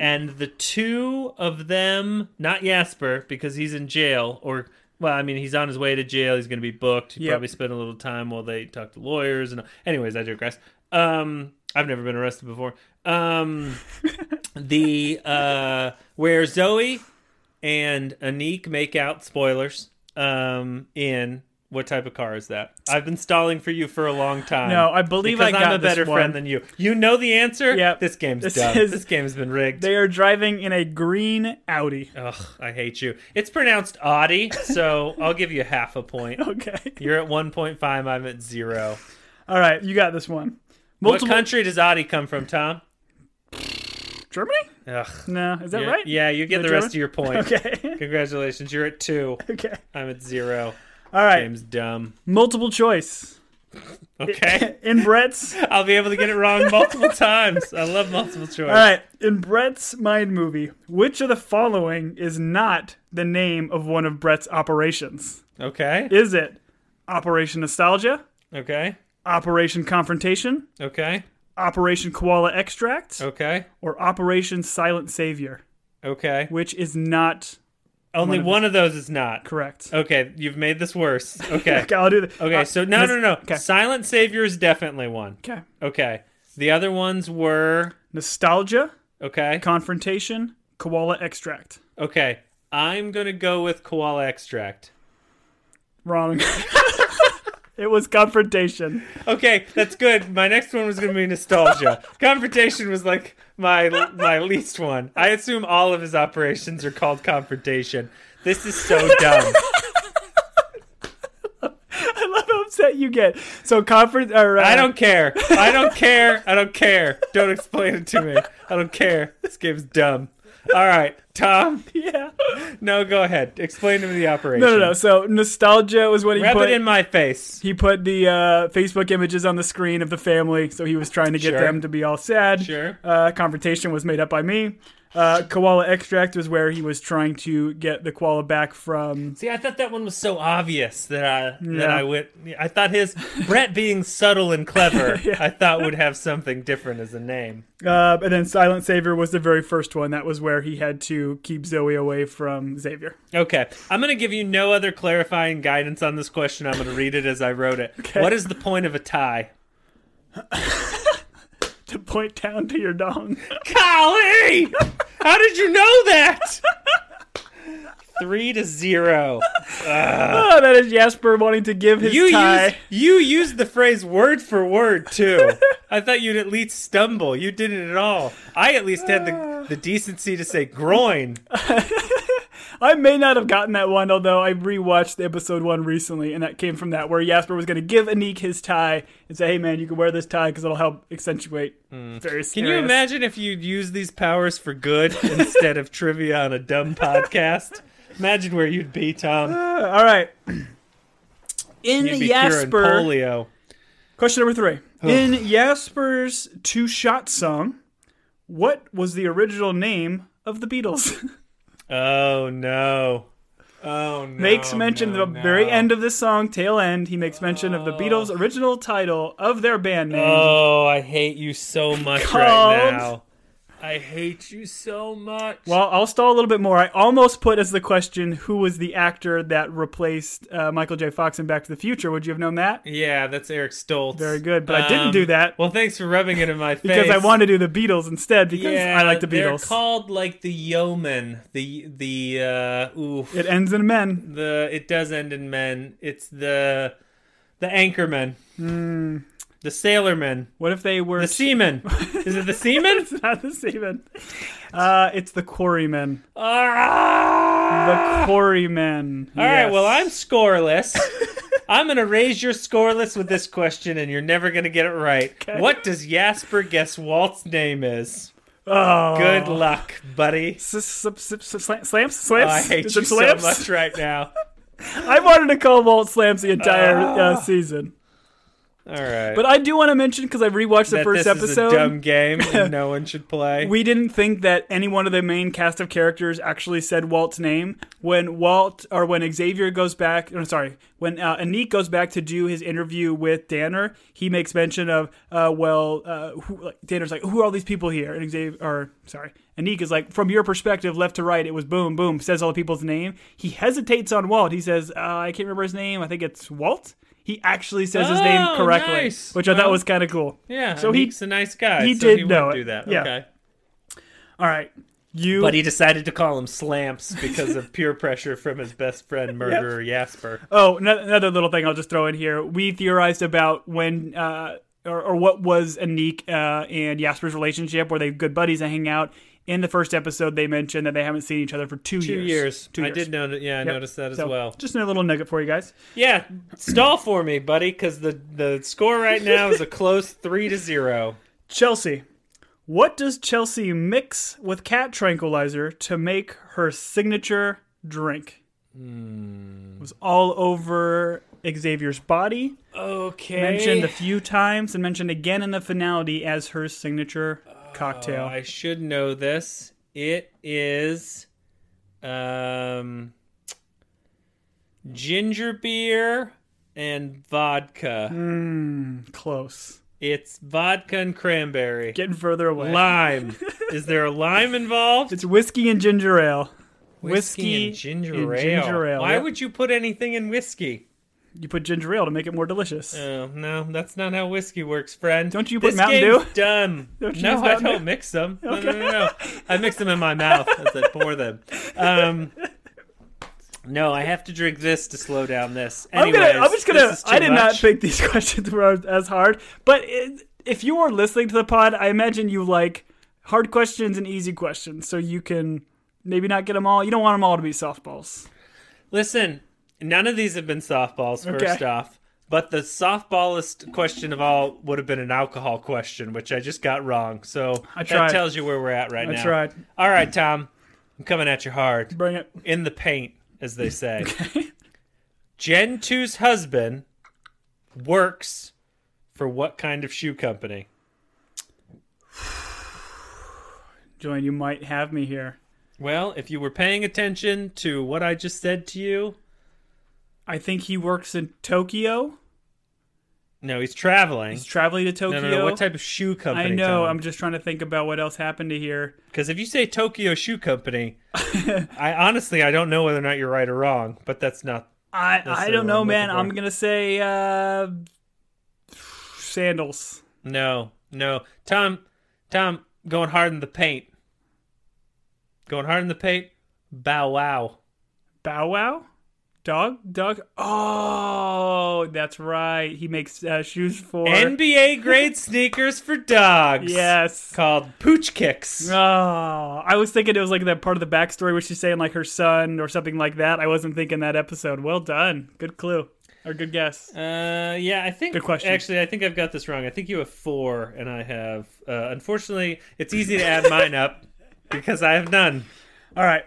Speaker 1: and the two of them, not Jasper because he's in jail or well, I mean, he's on his way to jail. He's going to be booked. He
Speaker 2: Yep.
Speaker 1: probably spent a little time while they talk to lawyers. And anyways, I digress. Um, I've never been arrested before. Um, <laughs> the uh, where Zoe and Anik make out spoilers um, in What type of car is that? I've been stalling for you for a long time.
Speaker 2: No, I believe I
Speaker 1: I'm
Speaker 2: got
Speaker 1: a
Speaker 2: this
Speaker 1: better
Speaker 2: one.
Speaker 1: friend than you. You know the answer.
Speaker 2: Yep.
Speaker 1: This game's
Speaker 2: This
Speaker 1: dumb.
Speaker 2: is-
Speaker 1: this game's been rigged.
Speaker 2: They are driving in a green Audi.
Speaker 1: Ugh, I hate you. It's pronounced Audi, so <laughs> I'll give you half a point.
Speaker 2: Okay.
Speaker 1: You're at 1.5. I'm at zero.
Speaker 2: All right, you got this one.
Speaker 1: What
Speaker 2: Multiple
Speaker 1: country does Audi come from, Tom?
Speaker 2: Germany?
Speaker 1: Ugh.
Speaker 2: No, is that
Speaker 1: yeah,
Speaker 2: right?
Speaker 1: Yeah, you get the rest of your point. <laughs>
Speaker 2: Okay.
Speaker 1: Congratulations. You're at two. <laughs>
Speaker 2: okay.
Speaker 1: I'm at zero.
Speaker 2: All right.
Speaker 1: Game's dumb.
Speaker 2: Multiple choice. <laughs>
Speaker 1: Okay. <laughs>
Speaker 2: In Brett's <laughs>
Speaker 1: I'll be able to get it wrong multiple times. I love multiple choice.
Speaker 2: All right, in Brett's mind movie, which of the following is not the name of one of Brett's operations?
Speaker 1: Okay.
Speaker 2: Is it Operation Nostalgia,
Speaker 1: Okay.
Speaker 2: Operation Confrontation,
Speaker 1: Okay.
Speaker 2: Operation Koala Extract,
Speaker 1: Okay.
Speaker 2: or Operation Silent Savior?
Speaker 1: Okay.
Speaker 2: Which is not
Speaker 1: Only
Speaker 2: One of
Speaker 1: those is not.
Speaker 2: correct.
Speaker 1: Okay, you've made this worse. Okay. <laughs>
Speaker 2: Okay, I'll do the.
Speaker 1: Okay,
Speaker 2: uh,
Speaker 1: so no,
Speaker 2: Nos-
Speaker 1: no, no.
Speaker 2: Okay.
Speaker 1: Silent Savior is definitely one.
Speaker 2: Okay.
Speaker 1: Okay. The other ones were
Speaker 2: Nostalgia,
Speaker 1: okay.
Speaker 2: Confrontation, Koala Extract.
Speaker 1: Okay. I'm going to go with koala extract.
Speaker 2: Wrong. <laughs> it was Confrontation.
Speaker 1: Okay, that's good. My next one was going to be nostalgia. Confrontation was like my my least one. I assume all of his operations are called confrontation. This is so <laughs> dumb.
Speaker 2: I love how upset you get. So conference. Or, uh,
Speaker 1: I don't care. I don't care. I don't care. Don't explain it to me. I don't care. This game's dumb. All right, Tom. <laughs>
Speaker 2: Yeah.
Speaker 1: No, go ahead. Explain to me the operation.
Speaker 2: No, no, no. So nostalgia was what he put.
Speaker 1: it in my face.
Speaker 2: he put the uh, Facebook images on the screen of the family, so he was trying to get
Speaker 1: Sure.
Speaker 2: them to be all sad.
Speaker 1: Sure.
Speaker 2: Uh, confrontation was made up by me. Uh, koala extract was where he was trying to get the koala back from.
Speaker 1: See, I thought that one was so obvious that I that I went. I thought his Brett being subtle and clever. <laughs> I thought would have something different as a name.
Speaker 2: Uh, and then Silent Savior was the very first one. That was where he had to keep Zoe away from Xavier.
Speaker 1: Okay, I'm going to give you no other clarifying guidance on this question. I'm going to read it as I wrote it. <laughs> What is the point of a tie? <laughs> <laughs>
Speaker 2: To point down to your dong. <laughs>
Speaker 1: Golly! How did you know that? Three to zero.
Speaker 2: oh, that is Jasper wanting to give his
Speaker 1: You
Speaker 2: tie.
Speaker 1: used you used the phrase word for word too. I thought you'd at least stumble. You didn't at all. I at least had the the decency to say groin. <laughs>
Speaker 2: I may not have gotten that one, although I rewatched episode one recently, and that came from that where Jasper was going to give Anik his tie and say, "Hey, man, you can wear this tie because it'll help accentuate various."
Speaker 1: Hmm. Can you imagine if you'd use these powers for good instead of trivia on a dumb podcast? <laughs> Imagine where you'd be, Tom.
Speaker 2: Uh, all right. In
Speaker 1: You'd
Speaker 2: Jasper,
Speaker 1: polio.
Speaker 2: question number three. In Jasper's two-shot song, what was the original name of the Beatles? <laughs>
Speaker 1: Oh no. Oh no.
Speaker 2: makes mention
Speaker 1: no,
Speaker 2: at the
Speaker 1: no.
Speaker 2: very end of this song, tail end. He makes mention of the oh. Beatles' original title of their band name.
Speaker 1: Oh, I hate you so much right now. I hate you so much.
Speaker 2: Well, I'll stall a little bit more. I almost put as the question who was the actor that replaced uh, Michael J. Fox in Back to the Future. Would you have known that?
Speaker 1: yeah, that's Eric Stoltz.
Speaker 2: Very good, but I didn't
Speaker 1: Um,
Speaker 2: do that
Speaker 1: Well, thanks for rubbing it in my face. <laughs>
Speaker 2: because I wanted to do the Beatles instead because
Speaker 1: Yeah,
Speaker 2: I like the Beatles.
Speaker 1: They're called like the yeomen. The the uh ooh
Speaker 2: it ends in men.
Speaker 1: the it does end in men. It's the the anchormen.
Speaker 2: Hmm.
Speaker 1: The sailormen.
Speaker 2: What if they were
Speaker 1: The seamen. Is it the <laughs> seamen?
Speaker 2: It's not the seamen. Uh, it's the quarrymen.
Speaker 1: Ah!
Speaker 2: The quarrymen.
Speaker 1: All right, well, I'm scoreless. <laughs> I'm going to raise your scoreless with this question, and you're never going to get it right. What does Jasper guess Walt's name is?
Speaker 2: Oh.
Speaker 1: Good luck, buddy.
Speaker 2: S- s- s- s- slam- Slams?
Speaker 1: Oh,
Speaker 2: Slams?
Speaker 1: I hate you so
Speaker 2: slams?
Speaker 1: much right now. <laughs>
Speaker 2: I wanted to call Walt Slams the entire uh, season.
Speaker 1: All right.
Speaker 2: But I do want to mention, because I rewatched the
Speaker 1: that
Speaker 2: first
Speaker 1: this
Speaker 2: episode.
Speaker 1: is a dumb game and <laughs> no one should play.
Speaker 2: we didn't think that any one of the main cast of characters actually said Walt's name when Walt or when Xavier goes back. Or sorry, when uh, Anik goes back to do his interview with Danner, he makes mention of, uh, well, uh, who, like, Danner's like, who are all these people here? And Xavier, or sorry, Anik is like, from your perspective, left to right, it was boom, boom. Says all the people's name. He hesitates on Walt. He says, uh, I can't remember his name. I think it's Walt. He actually says his name
Speaker 1: Oh,
Speaker 2: correctly,
Speaker 1: nice.
Speaker 2: which I thought was kind of cool.
Speaker 1: yeah,
Speaker 2: so
Speaker 1: he's a nice guy.
Speaker 2: he
Speaker 1: so
Speaker 2: did
Speaker 1: he
Speaker 2: know
Speaker 1: would
Speaker 2: it.
Speaker 1: do that.
Speaker 2: Yeah.
Speaker 1: Okay.
Speaker 2: All right. You
Speaker 1: But he decided to call him Slamps because of <laughs> peer pressure from his best friend, murderer Jasper.
Speaker 2: Oh, no- another little thing I'll just throw in here. We theorized about when, uh, or, or what was Anik uh, and Jasper's relationship. Were they good buddies and hang out? In the first episode, they mentioned that they haven't seen each other for two,
Speaker 1: Two
Speaker 2: years.
Speaker 1: years.
Speaker 2: Two
Speaker 1: I
Speaker 2: years.
Speaker 1: I did know. Yeah, I
Speaker 2: Yep.
Speaker 1: noticed that as
Speaker 2: So,
Speaker 1: well.
Speaker 2: Just a little nugget for you guys.
Speaker 1: Yeah, stall for me, buddy, because the the score right now is a close <laughs> three to zero.
Speaker 2: Chelsea. What does Chelsea mix with cat tranquilizer to make her signature drink?
Speaker 1: Hmm.
Speaker 2: It was all over Xavier's body.
Speaker 1: Okay.
Speaker 2: Mentioned a few times and mentioned again in the finale as her signature cocktail.
Speaker 1: I should know this. It is um ginger beer and vodka.
Speaker 2: Close.
Speaker 1: It's vodka and cranberry.
Speaker 2: Getting further away.
Speaker 1: lime. <laughs> is there a lime involved?
Speaker 2: It's whiskey and ginger ale.
Speaker 1: Whiskey and ginger,
Speaker 2: and
Speaker 1: ale.
Speaker 2: ginger ale,
Speaker 1: Why
Speaker 2: yep.
Speaker 1: would you put anything in whiskey?
Speaker 2: You put ginger ale to make it more delicious.
Speaker 1: Oh no, that's not how whiskey works, friend.
Speaker 2: Don't you put
Speaker 1: this
Speaker 2: Mountain Dew?
Speaker 1: Done. <laughs>
Speaker 2: Don't
Speaker 1: no, I don't
Speaker 2: Dew?
Speaker 1: mix them. No, no, no, no. I mix them in my mouth as I pour them. Um, no, I have to drink this to slow down this.
Speaker 2: I'm gonna. I'm just gonna. I did not
Speaker 1: much.
Speaker 2: think these <laughs> questions were as hard, but it, if you are listening to the pod, I imagine you like hard questions and easy questions, so you can maybe not get them all. You don't want them all to be softballs.
Speaker 1: Listen, none of these have been softballs. First
Speaker 2: Okay.
Speaker 1: off. But the softballest question of all would have been an alcohol question, which I just got wrong. So that tells you where we're at right
Speaker 2: I
Speaker 1: now.
Speaker 2: tried.
Speaker 1: All right, Tom. I'm coming at you hard.
Speaker 2: Bring it.
Speaker 1: in the paint, as they say. <laughs> Jen 2's husband works for what kind of shoe company? <sighs>
Speaker 2: Joanne, you might have me here.
Speaker 1: Well, if you were paying attention to what I just said to you,
Speaker 2: I think he works in Tokyo.
Speaker 1: no, he's traveling.
Speaker 2: He's traveling to Tokyo.
Speaker 1: no, no. What type of shoe company?
Speaker 2: I know. I'm just trying to think about what else happened to here.
Speaker 1: Because if you say Tokyo Shoe Company, <laughs> I honestly I don't know whether or not you're right or wrong, but that's not.
Speaker 2: I
Speaker 1: That's
Speaker 2: I don't know,
Speaker 1: I'm
Speaker 2: man. I'm gonna say uh, sandals.
Speaker 1: No, no. Tom, Tom, going hard in the paint. Going hard in the paint. Bow wow.
Speaker 2: Bow Wow? Dog? Dog? Oh, that's right. He makes uh, shoes for.
Speaker 1: NBA grade <laughs> sneakers for dogs.
Speaker 2: yes.
Speaker 1: Called Pooch Kicks.
Speaker 2: Oh, I was thinking it was like that part of the backstory where she's saying like her son or something like that. I wasn't thinking that episode. Well done. Good clue. Or good guess.
Speaker 1: Uh, yeah, I think.
Speaker 2: Good question.
Speaker 1: Actually, I think I've got this wrong. I think you have four, and I have. Uh, unfortunately, it's easy to add mine up <laughs> because I have none.
Speaker 2: All right.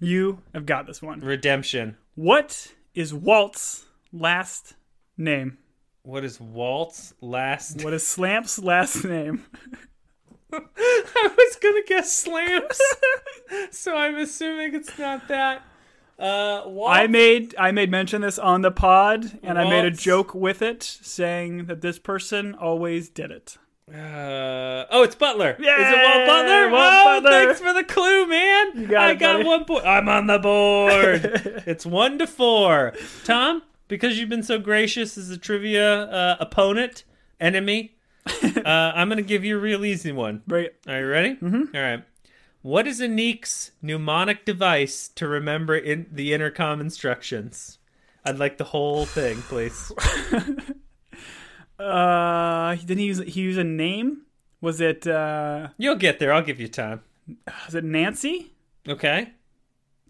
Speaker 2: You have got this one.
Speaker 1: Redemption.
Speaker 2: What is Walt's last name?
Speaker 1: What is Walt's last?
Speaker 2: What is Slamp's last name? <laughs>
Speaker 1: I was gonna guess slams, <laughs> so I'm assuming it's not that. Uh, Walt.
Speaker 2: I made I made mention this on the pod, and I made a joke with it, saying that this person always did it.
Speaker 1: Uh, oh, it's Butler. Is it Walt
Speaker 2: Yeah,
Speaker 1: Butler?
Speaker 2: Walt
Speaker 1: oh,
Speaker 2: Butler.
Speaker 1: thanks for the clue, man.
Speaker 2: You got
Speaker 1: I
Speaker 2: it,
Speaker 1: got
Speaker 2: buddy.
Speaker 1: one point. I'm on the board. <laughs> it's one to four. Tom, because you've been so gracious as a trivia uh, opponent, enemy, <laughs> uh, I'm going to give you a real easy one.
Speaker 2: Bring it.
Speaker 1: Are you ready? Mm-hmm. All right. What is Anik's mnemonic device to remember in the intercom instructions? I'd like the whole thing, please. <laughs>
Speaker 2: Uh, didn't he use he use a name? Was it uh,
Speaker 1: You'll get there. I'll give you time.
Speaker 2: was it Nancy?
Speaker 1: Okay.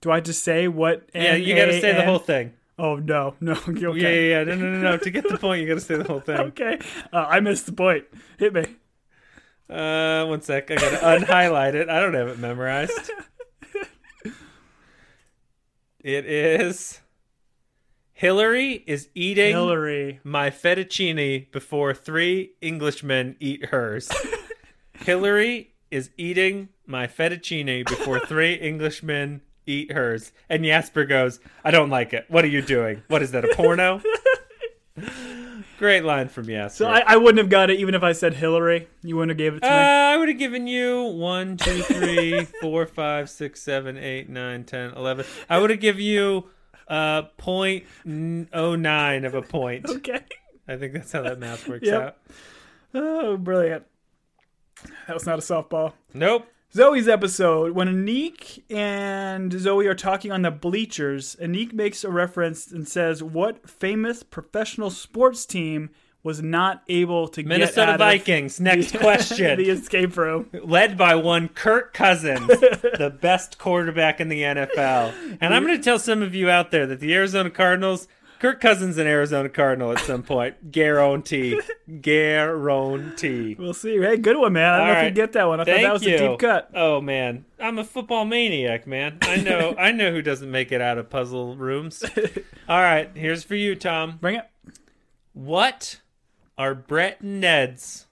Speaker 2: Do I just say what?
Speaker 1: Yeah, you got to say the whole thing.
Speaker 2: Oh no, no. <laughs> Okay.
Speaker 1: Yeah, yeah, yeah. No, no, no, no. to get the point, you got to say the whole thing. <laughs>
Speaker 2: Okay. Uh, I missed the point. Hit me.
Speaker 1: Uh, one sec. I got to unhighlight it. I don't have it memorized. <laughs> It is Hillary is eating
Speaker 2: Hillary.
Speaker 1: my fettuccine before three Englishmen eat hers. <laughs> Hillary is eating my fettuccine before three <laughs> Englishmen eat hers. And Jasper goes, I don't like it. What are you doing? What is that, a porno? <laughs> Great line from Jasper.
Speaker 2: So I, I wouldn't have got it even if I said Hillary. You wouldn't have gave it to
Speaker 1: Uh,
Speaker 2: me.
Speaker 1: I would have given you one, two, three, four, five, six, seven, eight, nine, ten, eleven. I would have given you uh point n- oh nine of a point. <laughs>
Speaker 2: Okay.
Speaker 1: I think that's how that math works
Speaker 2: Yep.
Speaker 1: out.
Speaker 2: Oh, brilliant. That was not a softball.
Speaker 1: Nope.
Speaker 2: Zoe's episode, when Anik and Zoe are talking on the bleachers, Anik makes a reference and says, "What famous professional sports team was not able to get
Speaker 1: Minnesota
Speaker 2: out
Speaker 1: Vikings. <laughs> Next
Speaker 2: the,
Speaker 1: question.
Speaker 2: the <laughs> escape room?"
Speaker 1: led by one Kirk Cousins, <laughs> the best quarterback in the NFL. And I'm going to tell some of you out there that the Arizona Cardinals, Kirk Cousins, an Arizona Cardinal at some point, guarantee, guarantee.
Speaker 2: We'll see. Hey, good one, man. I don't
Speaker 1: All
Speaker 2: know if you get that one. I
Speaker 1: Thank
Speaker 2: thought that was
Speaker 1: you.
Speaker 2: a deep cut.
Speaker 1: Oh man, I'm a football maniac, man. I know, I know who doesn't make it out of puzzle rooms. All right, here's for you, Tom.
Speaker 2: Bring it.
Speaker 1: What are Brett and Ned's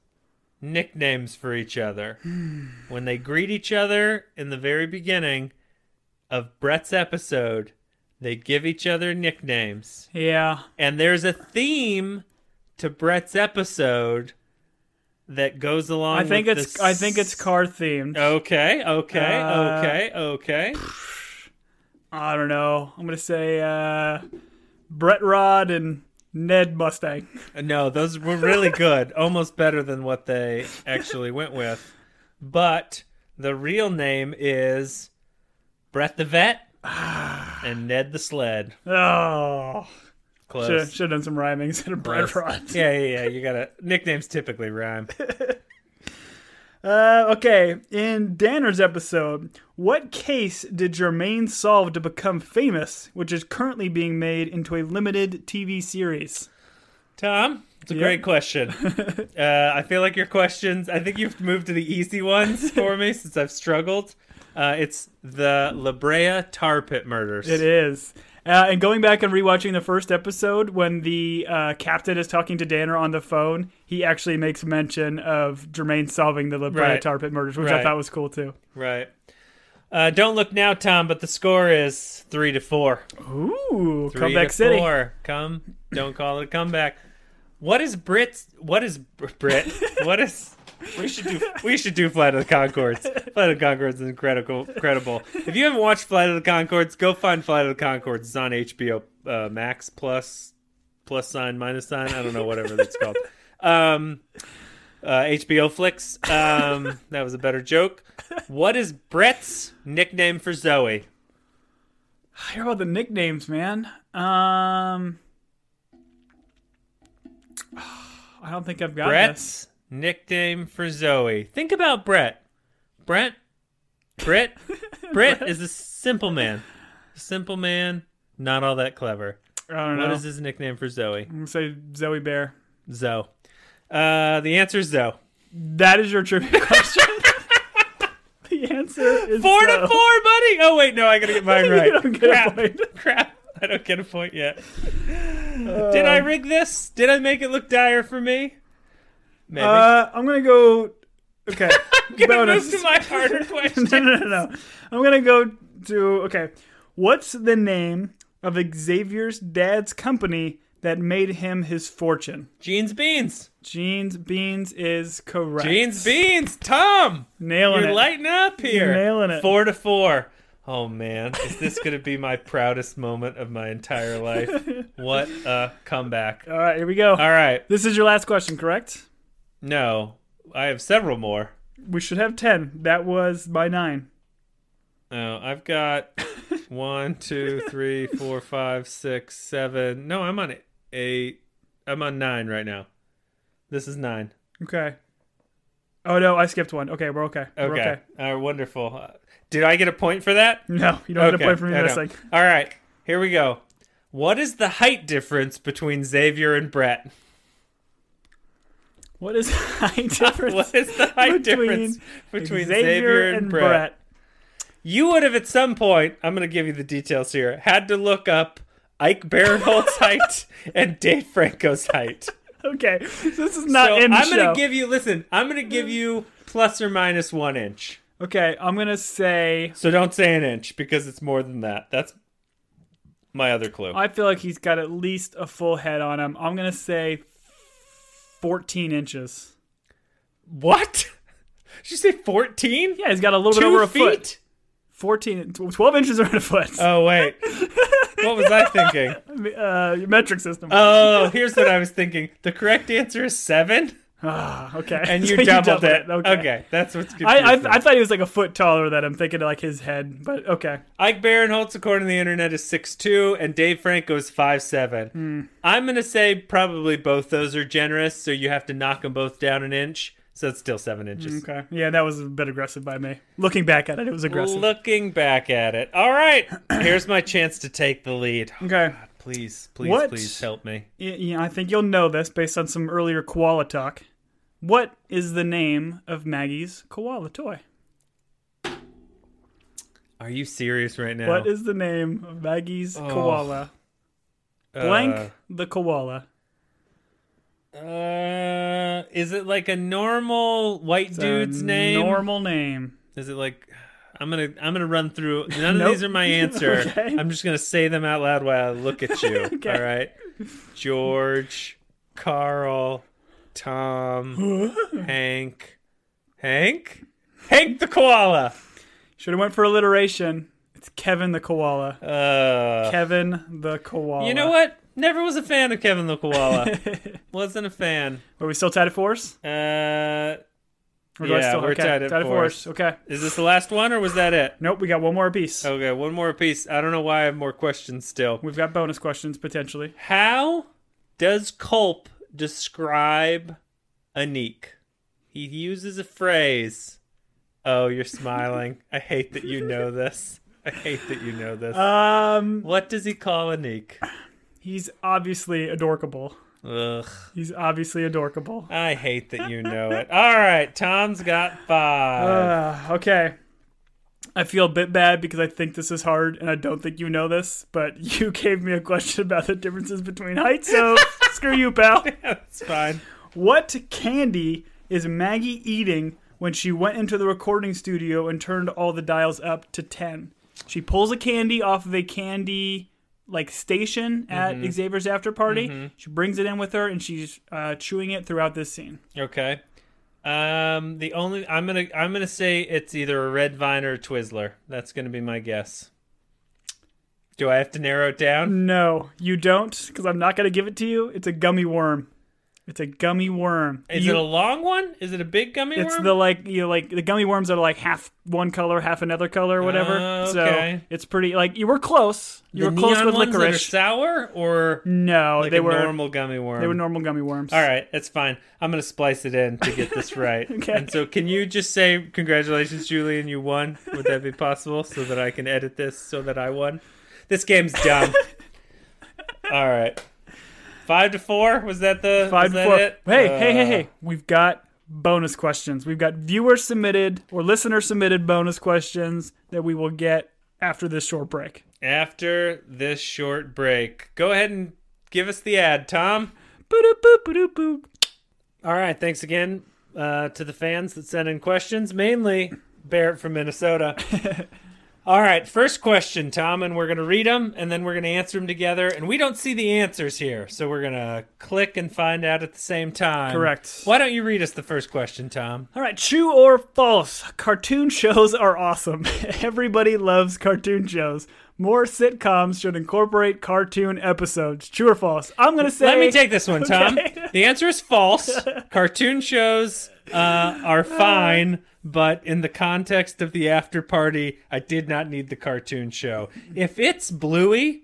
Speaker 1: nicknames for each other <sighs> when they greet each other in the very beginning of Brett's episode? They give each other nicknames,
Speaker 2: Yeah.
Speaker 1: and there's a theme to Brett's episode that goes along.
Speaker 2: I think
Speaker 1: with
Speaker 2: it's
Speaker 1: this-
Speaker 2: I think it's car themed.
Speaker 1: Okay, okay,
Speaker 2: Uh,
Speaker 1: okay, okay.
Speaker 2: I don't know. I'm gonna say uh, Brett Rod and Ned Mustang.
Speaker 1: No, those were really good. <laughs> Almost better than what they actually went with. But the real name is Brett the Vet ah. and Ned the Sled.
Speaker 2: Oh,
Speaker 1: Close.
Speaker 2: should should have done some rhyming instead of Brett
Speaker 1: Close.
Speaker 2: Rod.
Speaker 1: Yeah, yeah, yeah. You gotta nicknames typically rhyme. <laughs>
Speaker 2: Uh, okay, in Danner's episode, what case did Jermaine solve to become famous, which is currently being made into a limited TV series?
Speaker 1: Tom, it's a
Speaker 2: Yeah.
Speaker 1: great question. <laughs> uh, I feel like your questions. I think you've moved to the easy ones <laughs> for me since I've struggled. Uh, it's the La Brea Tar Pit murders.
Speaker 2: It is. Uh, and going back and rewatching the first episode, when the uh, captain is talking to Danner on the phone, he actually makes mention of Jermaine solving the La Brea
Speaker 1: Right.
Speaker 2: tar pit murders, which I thought was cool too.
Speaker 1: Right. Uh, don't look now, Tom, but the score is three to four.
Speaker 2: Ooh,
Speaker 1: Three
Speaker 2: comeback
Speaker 1: to
Speaker 2: city.
Speaker 1: four. Come, don't call it a comeback. What is Brit? What is Brit? what is? <laughs> We should do. We should do Flight of the Conchords. Flight of the Conchords is incredible. Incredible. If you haven't watched Flight of the Conchords, go find Flight of the Conchords. It's on HBO uh, Max plus plus sign minus sign. I don't know whatever that's called. Um, uh, HBO flicks. Um, that was a better joke. What is Brett's nickname for Zoe?
Speaker 2: I hear about the nicknames, man. Um, <sighs> I don't think I've got this.
Speaker 1: Nickname for Zoe. Think about Brett. Brett. Brett. <laughs> Brett is a simple man. Simple man, not all that clever.
Speaker 2: I don't know.
Speaker 1: What is his nickname for Zoe?
Speaker 2: I'm gonna say Zoe Bear.
Speaker 1: Zoe. Uh, the answer is Zoe.
Speaker 2: That is your trivia question. <laughs> the answer is
Speaker 1: Four to four, buddy. Oh wait, no, I gotta get mine <laughs> right.
Speaker 2: You don't get a
Speaker 1: Crap.
Speaker 2: point.
Speaker 1: Crap. I don't get a point yet. Did I rig this? Did I make it look dire for me? Maybe.
Speaker 2: Uh, I'm gonna go. Okay. <laughs>
Speaker 1: Gonna
Speaker 2: bonus.
Speaker 1: move to my harder <laughs> question.
Speaker 2: no, no, no, no. I'm gonna go to. Okay. What's the name of Xavier's dad's company that made him his fortune?
Speaker 1: Jeans Beans.
Speaker 2: Jeans Beans is correct.
Speaker 1: Jeans Beans. Tom.
Speaker 2: Nailing
Speaker 1: You're
Speaker 2: it.
Speaker 1: lighting up here.
Speaker 2: You're nailing it.
Speaker 1: Four to four. Oh man, is this going to be my proudest moment of my entire life? <laughs> What a comeback!
Speaker 2: All right, here we go.
Speaker 1: All right,
Speaker 2: This is your last question, correct?
Speaker 1: No, I have several more.
Speaker 2: We should have ten. That was my nine.
Speaker 1: Oh, I've got <laughs> one, two, three, four, five, six, seven. No, I'm on eight. I'm on nine right now. This is nine.
Speaker 2: Okay. Oh no, I skipped one. Okay, we're okay. We're
Speaker 1: Okay,
Speaker 2: okay.
Speaker 1: Uh, wonderful. Did I get a point for that? <laughs>
Speaker 2: No, you don't get a point for me missing.
Speaker 1: All right, here we go. What is the height difference between Xavier and Brett?
Speaker 2: What is the <laughs> height difference?
Speaker 1: What is the difference between Xavier, and, Brett?
Speaker 2: Brett?
Speaker 1: You would have at some point, I'm going to give you the details here, had to look up Ike Barinholtz's <laughs> height and Dave Franco's height.
Speaker 2: Okay, so this is not
Speaker 1: so
Speaker 2: in the
Speaker 1: I'm going to give you, listen, I'm going to give you plus or minus one inch.
Speaker 2: okay, I'm gonna say
Speaker 1: So don't say an inch because it's more than that. That's my other clue.
Speaker 2: I feel like he's got at least a full head on him. I'm gonna say 14 inches.
Speaker 1: what? <laughs> Did you say 14?
Speaker 2: Yeah, he's got a little bit
Speaker 1: Two
Speaker 2: over a
Speaker 1: feet?
Speaker 2: foot. 14, 12 inches around a foot.
Speaker 1: Oh, wait. what was I <laughs> thinking?
Speaker 2: uh, your metric system.
Speaker 1: Oh, here's what I was thinking. The correct answer is seven.
Speaker 2: Ah, okay.
Speaker 1: and <laughs>
Speaker 2: So
Speaker 1: you doubled,
Speaker 2: doubled
Speaker 1: it.
Speaker 2: Okay.
Speaker 1: Okay. that's what's confusing.
Speaker 2: I, I I thought he was like a foot taller than I'm thinking of like his head, but okay.
Speaker 1: Ike Barinholtz, according to the internet, is 6'2", and Dave Franco is 5'7".
Speaker 2: Hmm.
Speaker 1: I'm going to say probably both those are generous, so you have to knock them both down an inch. So it's still seven inches.
Speaker 2: Okay. Yeah, that was a bit aggressive by me. Looking back at it, it was aggressive.
Speaker 1: Looking back at it. All right, <clears throat> here's my chance to take the lead.
Speaker 2: okay.
Speaker 1: Please, please,
Speaker 2: What?
Speaker 1: please help me.
Speaker 2: Yeah, I think you'll know this based on some earlier koala talk. What is the name of Maggie's koala toy?
Speaker 1: Are you serious right now?
Speaker 2: What is the name of Maggie's
Speaker 1: Oh.
Speaker 2: koala?
Speaker 1: Uh,
Speaker 2: Blank the koala.
Speaker 1: Uh, is it like a normal white
Speaker 2: It's
Speaker 1: dude's name?
Speaker 2: Normal name.
Speaker 1: Is it like I'm gonna I'm gonna run through none of <laughs>
Speaker 2: Nope.
Speaker 1: these are my answer. <laughs>
Speaker 2: Okay.
Speaker 1: I'm just gonna say them out loud while I look at you. <laughs>
Speaker 2: Okay.
Speaker 1: All right. George, Carl, Tom, Hank. Hank? Hank the koala.
Speaker 2: Should have went for alliteration. It's Kevin the koala.
Speaker 1: Uh
Speaker 2: Kevin the koala.
Speaker 1: You know what? Never was a fan of Kevin the koala. <laughs> Wasn't a fan.
Speaker 2: Are we still tied at fours?
Speaker 1: Uh
Speaker 2: Or do I
Speaker 1: Yeah,
Speaker 2: still,
Speaker 1: we're
Speaker 2: okay,
Speaker 1: tied at fours.
Speaker 2: Okay.
Speaker 1: is this the last one or was that it?
Speaker 2: Nope, we got one more apiece.
Speaker 1: Okay, one more piece. I don't know why I have more questions still.
Speaker 2: We've got bonus questions potentially.
Speaker 1: How does Culp describe Anik? He uses a phrase. Oh, you're smiling. I hate that you know this. I hate that you know this.
Speaker 2: Um,
Speaker 1: what does he call Anik?
Speaker 2: he's obviously adorkable.
Speaker 1: Ugh.
Speaker 2: He's obviously adorkable.
Speaker 1: I hate that you know it. All right, Tom's got five.
Speaker 2: Uh, okay. I feel a bit bad because I think this is hard and I don't think you know this, but <laughs> you gave me a question about the differences between heights, so <laughs> screw you, pal. <laughs>
Speaker 1: That's fine.
Speaker 2: What candy is Maggie eating when she went into the recording studio and turned all the dials up to 10? She pulls a candy off of a candy like station at
Speaker 1: Mm-hmm.
Speaker 2: Xavier's after party. She brings it in with her and she's uh, chewing it throughout this scene.
Speaker 1: Okay. Um, the only I'm gonna I'm gonna say it's either a red vine or a Twizzler. That's gonna be my guess. Do I have to narrow it down?
Speaker 2: No, you don't, because I'm not going to give it to you. It's a gummy worm. It's a gummy worm.
Speaker 1: Is
Speaker 2: You-
Speaker 1: it a long one? Is it a big gummy
Speaker 2: It's
Speaker 1: worm?
Speaker 2: the like you know, like the gummy worms that are like half one color, half another color, or whatever.
Speaker 1: Oh, okay.
Speaker 2: So it's pretty like you were close. You
Speaker 1: The
Speaker 2: were close with
Speaker 1: ones that are
Speaker 2: licorice.
Speaker 1: sour or
Speaker 2: no,
Speaker 1: like
Speaker 2: they were
Speaker 1: normal gummy worm.
Speaker 2: they were normal gummy worms.
Speaker 1: All right, that's fine. I'm gonna splice it in to get this <laughs> right.
Speaker 2: Okay.
Speaker 1: And so, can you just say congratulations, Julian? You won. Would that be possible so that I can edit this so that I won? This game's dumb. <laughs> All right, five to four. Was that the
Speaker 2: Five
Speaker 1: was
Speaker 2: to
Speaker 1: that
Speaker 2: four.
Speaker 1: It?
Speaker 2: Hey, hey, hey,
Speaker 1: Uh,
Speaker 2: hey! We've got bonus questions. We've got viewer submitted or listener submitted bonus questions that we will get after this short break.
Speaker 1: After this short break, go ahead and give us the ad, Tom.
Speaker 2: Boop boop boop boop.
Speaker 1: All right, thanks again uh, to the fans that sent in questions, mainly Barrett from Minnesota. <laughs> All right, first question, Tom, and we're going to read them and then we're going to answer them together. And we don't see the answers here, so we're going to click and find out at the same time.
Speaker 2: Correct.
Speaker 1: Why don't you read us the first question, Tom?
Speaker 2: All right, true or false? Cartoon shows are awesome. <laughs> Everybody loves cartoon shows. More sitcoms should incorporate cartoon episodes. True or false? I'm gonna say.
Speaker 1: Let me take this one, Tom. <laughs>
Speaker 2: Okay.
Speaker 1: The answer is false. Cartoon shows uh, are fine, but in the context of the after party, I did not need the cartoon show. If it's Bluey,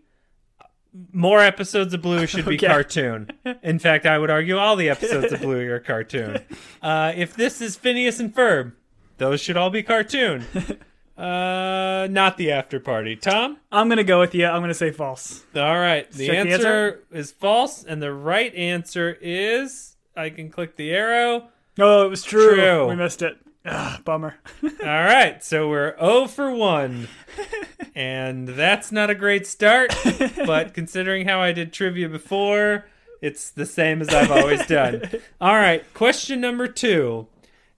Speaker 1: more episodes of Bluey should be
Speaker 2: Okay.
Speaker 1: cartoon. In fact, I would argue all the episodes of <laughs> Bluey are cartoon. Uh, if this is Phineas and Ferb, those should all be cartoon. <laughs> Uh, not the after party. Tom?
Speaker 2: I'm gonna go with you. I'm gonna say false.
Speaker 1: All right. The
Speaker 2: check the
Speaker 1: answer,
Speaker 2: answer.
Speaker 1: is false, and the right answer is I can click the arrow.
Speaker 2: Oh, it was true.
Speaker 1: True.
Speaker 2: We missed it. Ugh, bummer. <laughs>
Speaker 1: All right. So we're 0 for 1. And that's not a great start, but <laughs> considering how I did trivia before, it's the same as I've always done. All right. Question number two.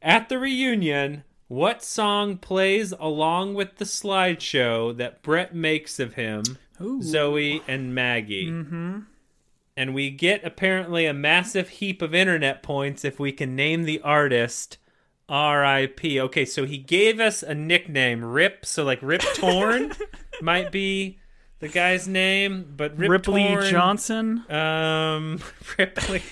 Speaker 1: At the reunion, what song plays along with the slideshow that Brett makes of him, Zoe, and Maggie? Mm-hmm. And we get apparently a massive heap of internet points if we can name the artist. R.I.P. Okay, so he gave us a nickname, Rip. So like Rip <laughs> Torn might be the guy's name, but Rip
Speaker 2: Ripley
Speaker 1: Torn,
Speaker 2: Johnson.
Speaker 1: Um, <laughs> Ripley.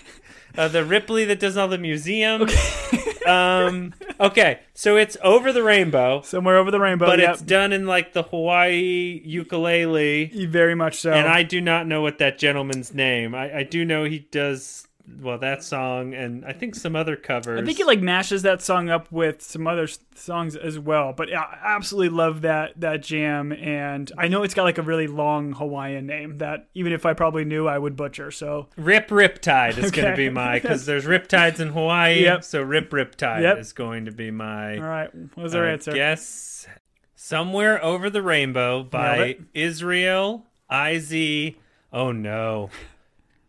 Speaker 1: Uh, the Ripley that does all the museums. <laughs> um, okay, so it's over the rainbow,
Speaker 2: Somewhere over the rainbow.
Speaker 1: but
Speaker 2: yep.
Speaker 1: it's done in like the Hawaii ukulele.
Speaker 2: very much so.
Speaker 1: And I do not know what that gentleman's name. I, I do know he does well that song, and I think some other covers.
Speaker 2: I think he like mashes that song up with some other songs as well. But I absolutely love that that jam, and I know it's got like a really long Hawaiian name that even if I probably knew, I would butcher. So
Speaker 1: Rip Riptide is going to be my because <laughs> there's riptides in Hawaii.
Speaker 2: Yep.
Speaker 1: So Rip Riptide
Speaker 2: Yep.
Speaker 1: is going to be my.
Speaker 2: all right, what was our
Speaker 1: I
Speaker 2: answer?
Speaker 1: Yes, somewhere over the rainbow by. Israel Iz. Oh no,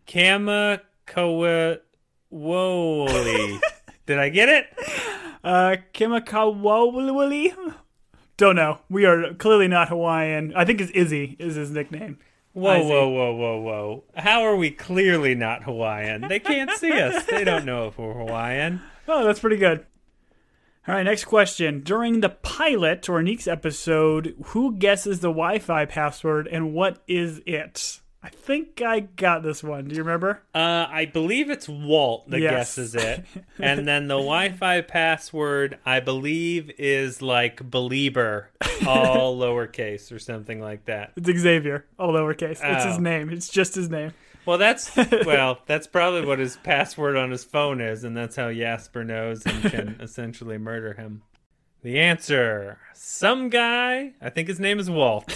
Speaker 1: Kamakawa Woli. <laughs> Did I get it?
Speaker 2: Uh, Kimakawawili. Don't know. We are clearly not Hawaiian. I think it's Izzy is his nickname.
Speaker 1: Whoa,
Speaker 2: Iz.
Speaker 1: whoa, whoa, whoa, whoa! How are we clearly not Hawaiian? They can't see us. They don't know if we're Hawaiian.
Speaker 2: Oh, that's pretty good. All right, next question. During the pilot or Anik's episode, who guesses the Wi Fi password and what is it? I think I got this one. Do you remember?
Speaker 1: Uh, I believe it's Walt that
Speaker 2: Yes.
Speaker 1: guesses it, <laughs> and then the Wi-Fi password I believe is like Belieber, all <laughs> lowercase or something like that.
Speaker 2: It's Xavier, all lowercase. It's his
Speaker 1: Oh.
Speaker 2: name. It's just his name.
Speaker 1: Well, that's <laughs> well, that's probably what his password on his phone is, and that's how Jasper knows and can essentially murder him. The answer: some guy. I think his name is Walt.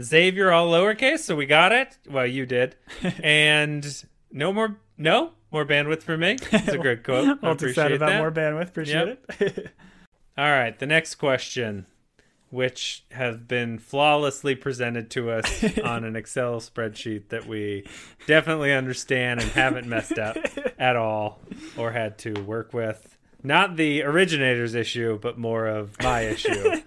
Speaker 1: Xavier, all lowercase. So we got it. Well, you did, <laughs> and no more. No more bandwidth for me. It's a great quote. <laughs> I
Speaker 2: Well, it's excited
Speaker 1: appreciate
Speaker 2: about
Speaker 1: that.
Speaker 2: more bandwidth. Appreciate it. <laughs>
Speaker 1: All right, the next question, which has been flawlessly presented to us on an Excel spreadsheet that we definitely understand and haven't messed up at all or had to work with. Not the originator's issue, but more of my issue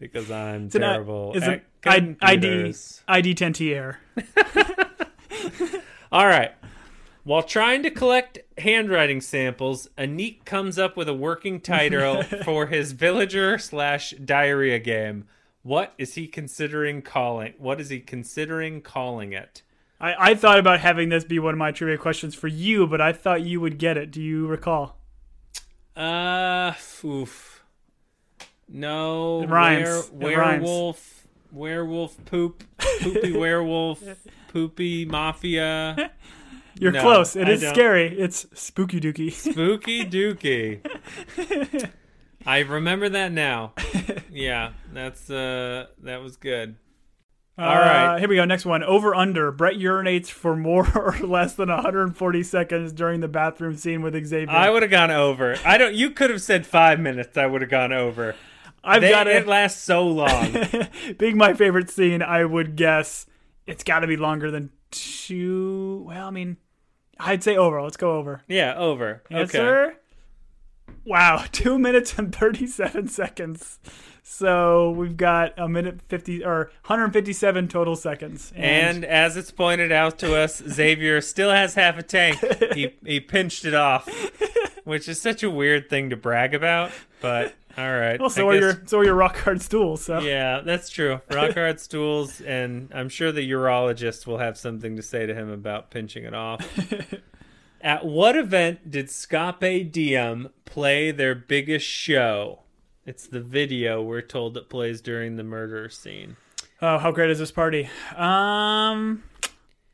Speaker 1: because I'm
Speaker 2: It's
Speaker 1: terrible
Speaker 2: an
Speaker 1: at
Speaker 2: I- ID. ID 10T.
Speaker 1: All right. While trying to collect handwriting samples, Anik comes up with a working title <laughs> for his villager slash diarrhea game. What is he considering calling? What is he considering calling it?
Speaker 2: I, I thought about having this be one of my trivia questions for you, but I thought you would get it. Do you recall?
Speaker 1: Uh, oof. No.
Speaker 2: It rhymes.
Speaker 1: were-
Speaker 2: It rhymes.
Speaker 1: werewolf. Werewolf poop. Poopy <laughs> werewolf. <laughs> Poopy mafia. <laughs>
Speaker 2: You're
Speaker 1: No,
Speaker 2: close. It
Speaker 1: I
Speaker 2: is
Speaker 1: don't.
Speaker 2: scary. It's spooky dooky.
Speaker 1: Spooky Dookie. I remember that now. Yeah, that's uh that was good. All right.
Speaker 2: Uh, here we go. Next one. Over under. Brett urinates for more or less than 140 seconds during the bathroom scene with Xavier.
Speaker 1: I would have gone over. I don't you could have said 5 minutes. I would have gone over.
Speaker 2: I've
Speaker 1: They,
Speaker 2: got
Speaker 1: it
Speaker 2: it.
Speaker 1: lasts so long. <laughs>
Speaker 2: Being my favorite scene, I would guess it's got to be longer than two. Well, I mean, I'd say over. Let's go over.
Speaker 1: yeah, over. Okay.
Speaker 2: Answer. Wow, <laughs> two minutes and 37 seconds. So we've got a minute 50 or 157 total seconds.
Speaker 1: And as it's pointed out to us, Xavier still has half a tank. <laughs> He he pinched it off, which is such a weird thing to brag about, but <laughs> all right.
Speaker 2: well, so
Speaker 1: I
Speaker 2: are
Speaker 1: guess-
Speaker 2: your so are your rock hard stools. So
Speaker 1: Yeah, that's true. Rock hard <laughs> stools, and I'm sure the urologist will have something to say to him about pinching it off. <laughs> At what event did Scape Diem play their biggest show? It's the video we're told that plays during the murder scene.
Speaker 2: Oh, how great is this party? Um,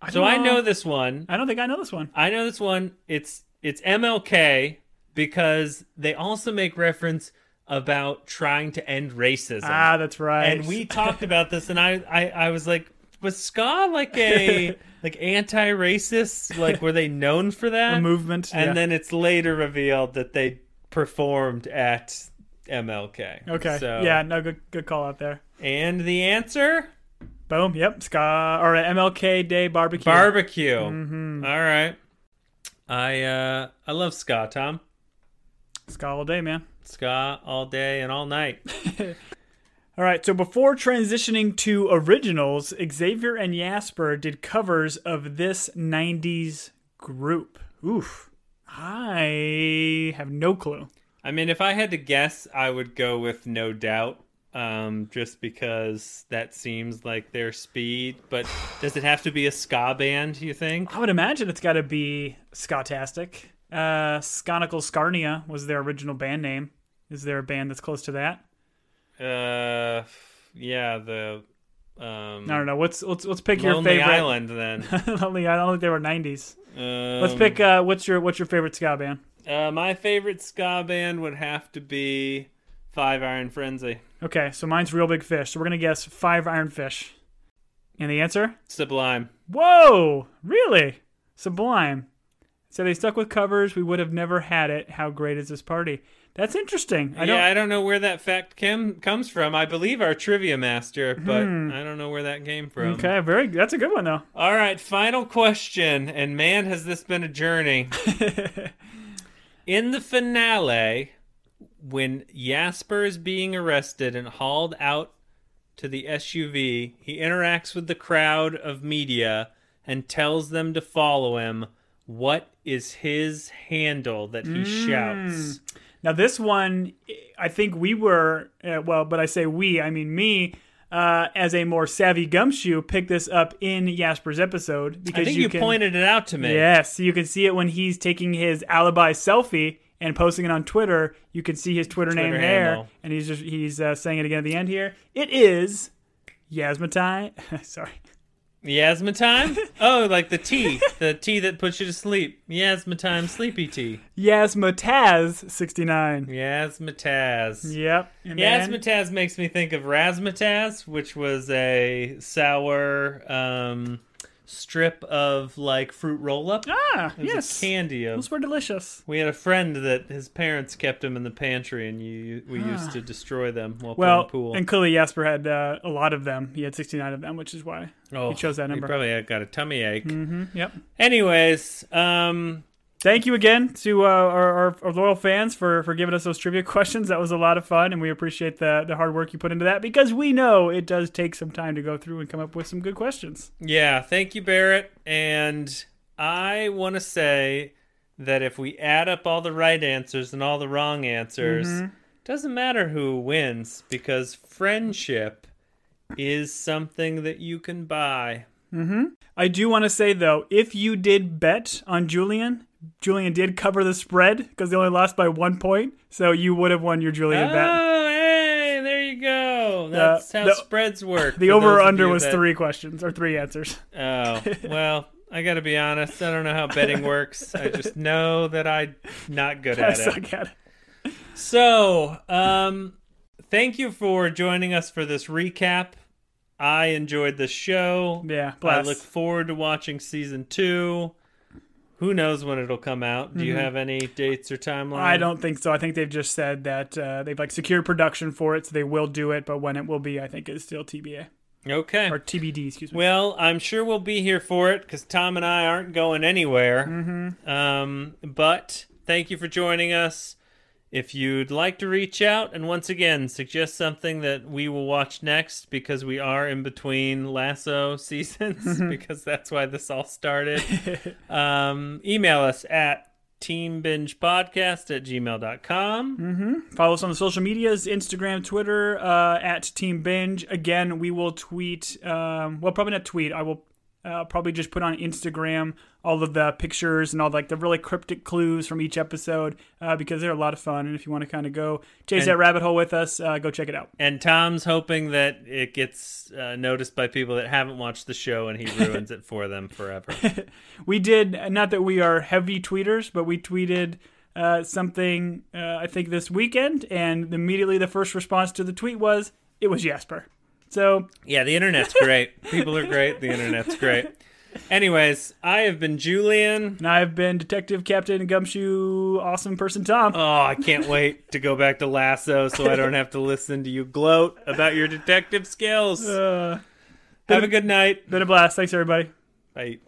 Speaker 2: I
Speaker 1: So
Speaker 2: don't
Speaker 1: I know this one.
Speaker 2: I don't think I know this one.
Speaker 1: I know this one. It's it's MLK because they also make reference about trying to end racism.
Speaker 2: Ah, that's right.
Speaker 1: and we talked about this and I, I i was like was ska like a <laughs> like anti-racist like were they known for that
Speaker 2: a movement.
Speaker 1: and
Speaker 2: yeah.
Speaker 1: then it's later revealed that they performed at mlk
Speaker 2: okay,
Speaker 1: so
Speaker 2: yeah, no good good call out there.
Speaker 1: and the answer
Speaker 2: Boom. Yep. Ska or MLK Day barbecue.
Speaker 1: barbecue
Speaker 2: Mm-hmm.
Speaker 1: All right i uh i love ska tom
Speaker 2: Ska all day, man.
Speaker 1: ska all day and all night <laughs>
Speaker 2: All right, so before transitioning to originals, Xavier and Jasper did covers of this 90s group. Oof. I have no clue.
Speaker 1: I mean, if I had to guess, I would go with No Doubt. um, just because that seems like their speed. But does it have to be a ska band? You think?
Speaker 2: I would imagine it's got to be Scotastic. Uh, Sconical Scarnia was their original band name. Is there a band that's close to that?
Speaker 1: Uh, yeah, the um,
Speaker 2: I don't know. What's let's let's pick your favorite.
Speaker 1: Island. Then <laughs>
Speaker 2: Lonely Island. I don't think they were '90s.
Speaker 1: um,
Speaker 2: Let's pick. Uh, what's your what's your favorite ska band?
Speaker 1: Uh, my favorite ska band would have to be Five Iron Frenzy.
Speaker 2: Okay, so mine's Real Big Fish. So we're gonna guess Five Iron Fish. And the answer?
Speaker 1: Sublime.
Speaker 2: Whoa! Really? Sublime. So they stuck with covers. We would have never had it. How great is this party? That's interesting. I don't.
Speaker 1: yeah, I don't know where that fact cam- comes from. I believe our trivia master, but
Speaker 2: Hmm.
Speaker 1: I don't know where that came from.
Speaker 2: okay, very. That's a good one though.
Speaker 1: All right, final question. And man, has this been a journey. <laughs> In the finale, when Jasper is being arrested and hauled out to the SUV, he interacts with the crowd of media and tells them to follow him. What is his handle that he shouts?
Speaker 2: Now this one, I think we were uh, well, but I say we, I mean me. Uh, as a more savvy gumshoe, picked this up in Jasper's episode because
Speaker 1: I think you,
Speaker 2: can,
Speaker 1: pointed it out to me.
Speaker 2: Yes, you can see it when he's taking his alibi selfie and posting it on Twitter. You can see his Twitter, name
Speaker 1: Twitter
Speaker 2: there, and he's just he's uh, saying it again at the end here. It is Yasmatai. <laughs> Sorry,
Speaker 1: Yasma time? oh, like the tea. the tea that puts you to sleep. Yasma time sleepy tea.
Speaker 2: Yasmataz sixty nine.
Speaker 1: Yasmataz.
Speaker 2: Yep. And
Speaker 1: Yasmataz makes me think of Razmataz, which was a sour um, strip of like fruit roll up.
Speaker 2: Ah,
Speaker 1: It was
Speaker 2: yes.
Speaker 1: a candy of.
Speaker 2: Those were delicious.
Speaker 1: We had a friend that his parents kept them in the pantry, and you we used to destroy them while
Speaker 2: Ah. Well,
Speaker 1: playing pool.
Speaker 2: and clearly Jasper had uh, a lot of them. He had 69 of them, which is why
Speaker 1: oh,
Speaker 2: he chose that number.
Speaker 1: He probably got a tummy ache.
Speaker 2: Yep.
Speaker 1: Anyways, um,
Speaker 2: Thank you again to uh, our, our, our loyal fans for, for giving us those trivia <laughs> questions. That was a lot of fun, and we appreciate the, the hard work you put into that because we know it does take some time to go through and come up with some good questions.
Speaker 1: Yeah, thank you, Barrett. And I want to say that if we add up all the right answers and all the wrong answers,
Speaker 2: Mm-hmm.
Speaker 1: doesn't matter who wins because friendship is something that you can buy.
Speaker 2: I do want to say, though, if you did bet on Julian, Julian did cover the spread because they only lost by one point, so you would have won your Julian bet.
Speaker 1: Oh, hey, there you go. That's how
Speaker 2: the-
Speaker 1: spreads work. <laughs>
Speaker 2: The over or under was
Speaker 1: that-
Speaker 2: three questions or three answers.
Speaker 1: Oh, well, I got to be honest. I don't know how betting <laughs> works. I just know that I'm not good at it.
Speaker 2: at it.
Speaker 1: So, um, thank you for joining us for this recap. I enjoyed the show.
Speaker 2: Yeah,
Speaker 1: I look forward to watching season two. Who knows when it'll come out? Do you have any dates or timeline?
Speaker 2: Mm-hmm. I don't think so. I think they've just said that uh, they've like secured production for it, so they will do it. But when it will be, I think is still TBA
Speaker 1: Okay.
Speaker 2: or TBD. Excuse me.
Speaker 1: Well, I'm sure we'll be here for it because Tom and I aren't going anywhere.
Speaker 2: Mm-hmm.
Speaker 1: Um, but thank you for joining us. If you'd like to reach out and once again suggest something that we will watch next because we are in between Lasso <laughs> seasons
Speaker 2: Mm-hmm. <laughs>
Speaker 1: because that's why this all started, <laughs> um, email us at teambingepodcast at gmail.com.
Speaker 2: Follow us on the social medias: Instagram, Twitter, uh, at Team Binge. Again, we will tweet. Um, well, probably not tweet. I will. Uh, probably just put on Instagram all of the pictures and all like the really cryptic clues from each episode uh, because they're a lot of fun. And if you want to kind of go chase
Speaker 1: And-
Speaker 2: that rabbit hole with us, uh, go check it out.
Speaker 1: And Tom's hoping that it gets uh, noticed by people that haven't watched the show and he ruins it for them forever. <laughs>
Speaker 2: We did not that we are heavy tweeters, but we tweeted uh, something uh, I think this weekend, and immediately the first response to the tweet was it was Jasper. So
Speaker 1: Yeah, the internet's great. People are great. The internet's great. Anyways, I have been Julian.
Speaker 2: and I've been Detective Captain Gumshoe, awesome person Tom.
Speaker 1: Oh, I can't wait to go back to Lasso so I don't have to listen to you gloat about your detective skills.
Speaker 2: Uh,
Speaker 1: Have a good night.
Speaker 2: been a blast. Thanks everybody.
Speaker 1: Bye.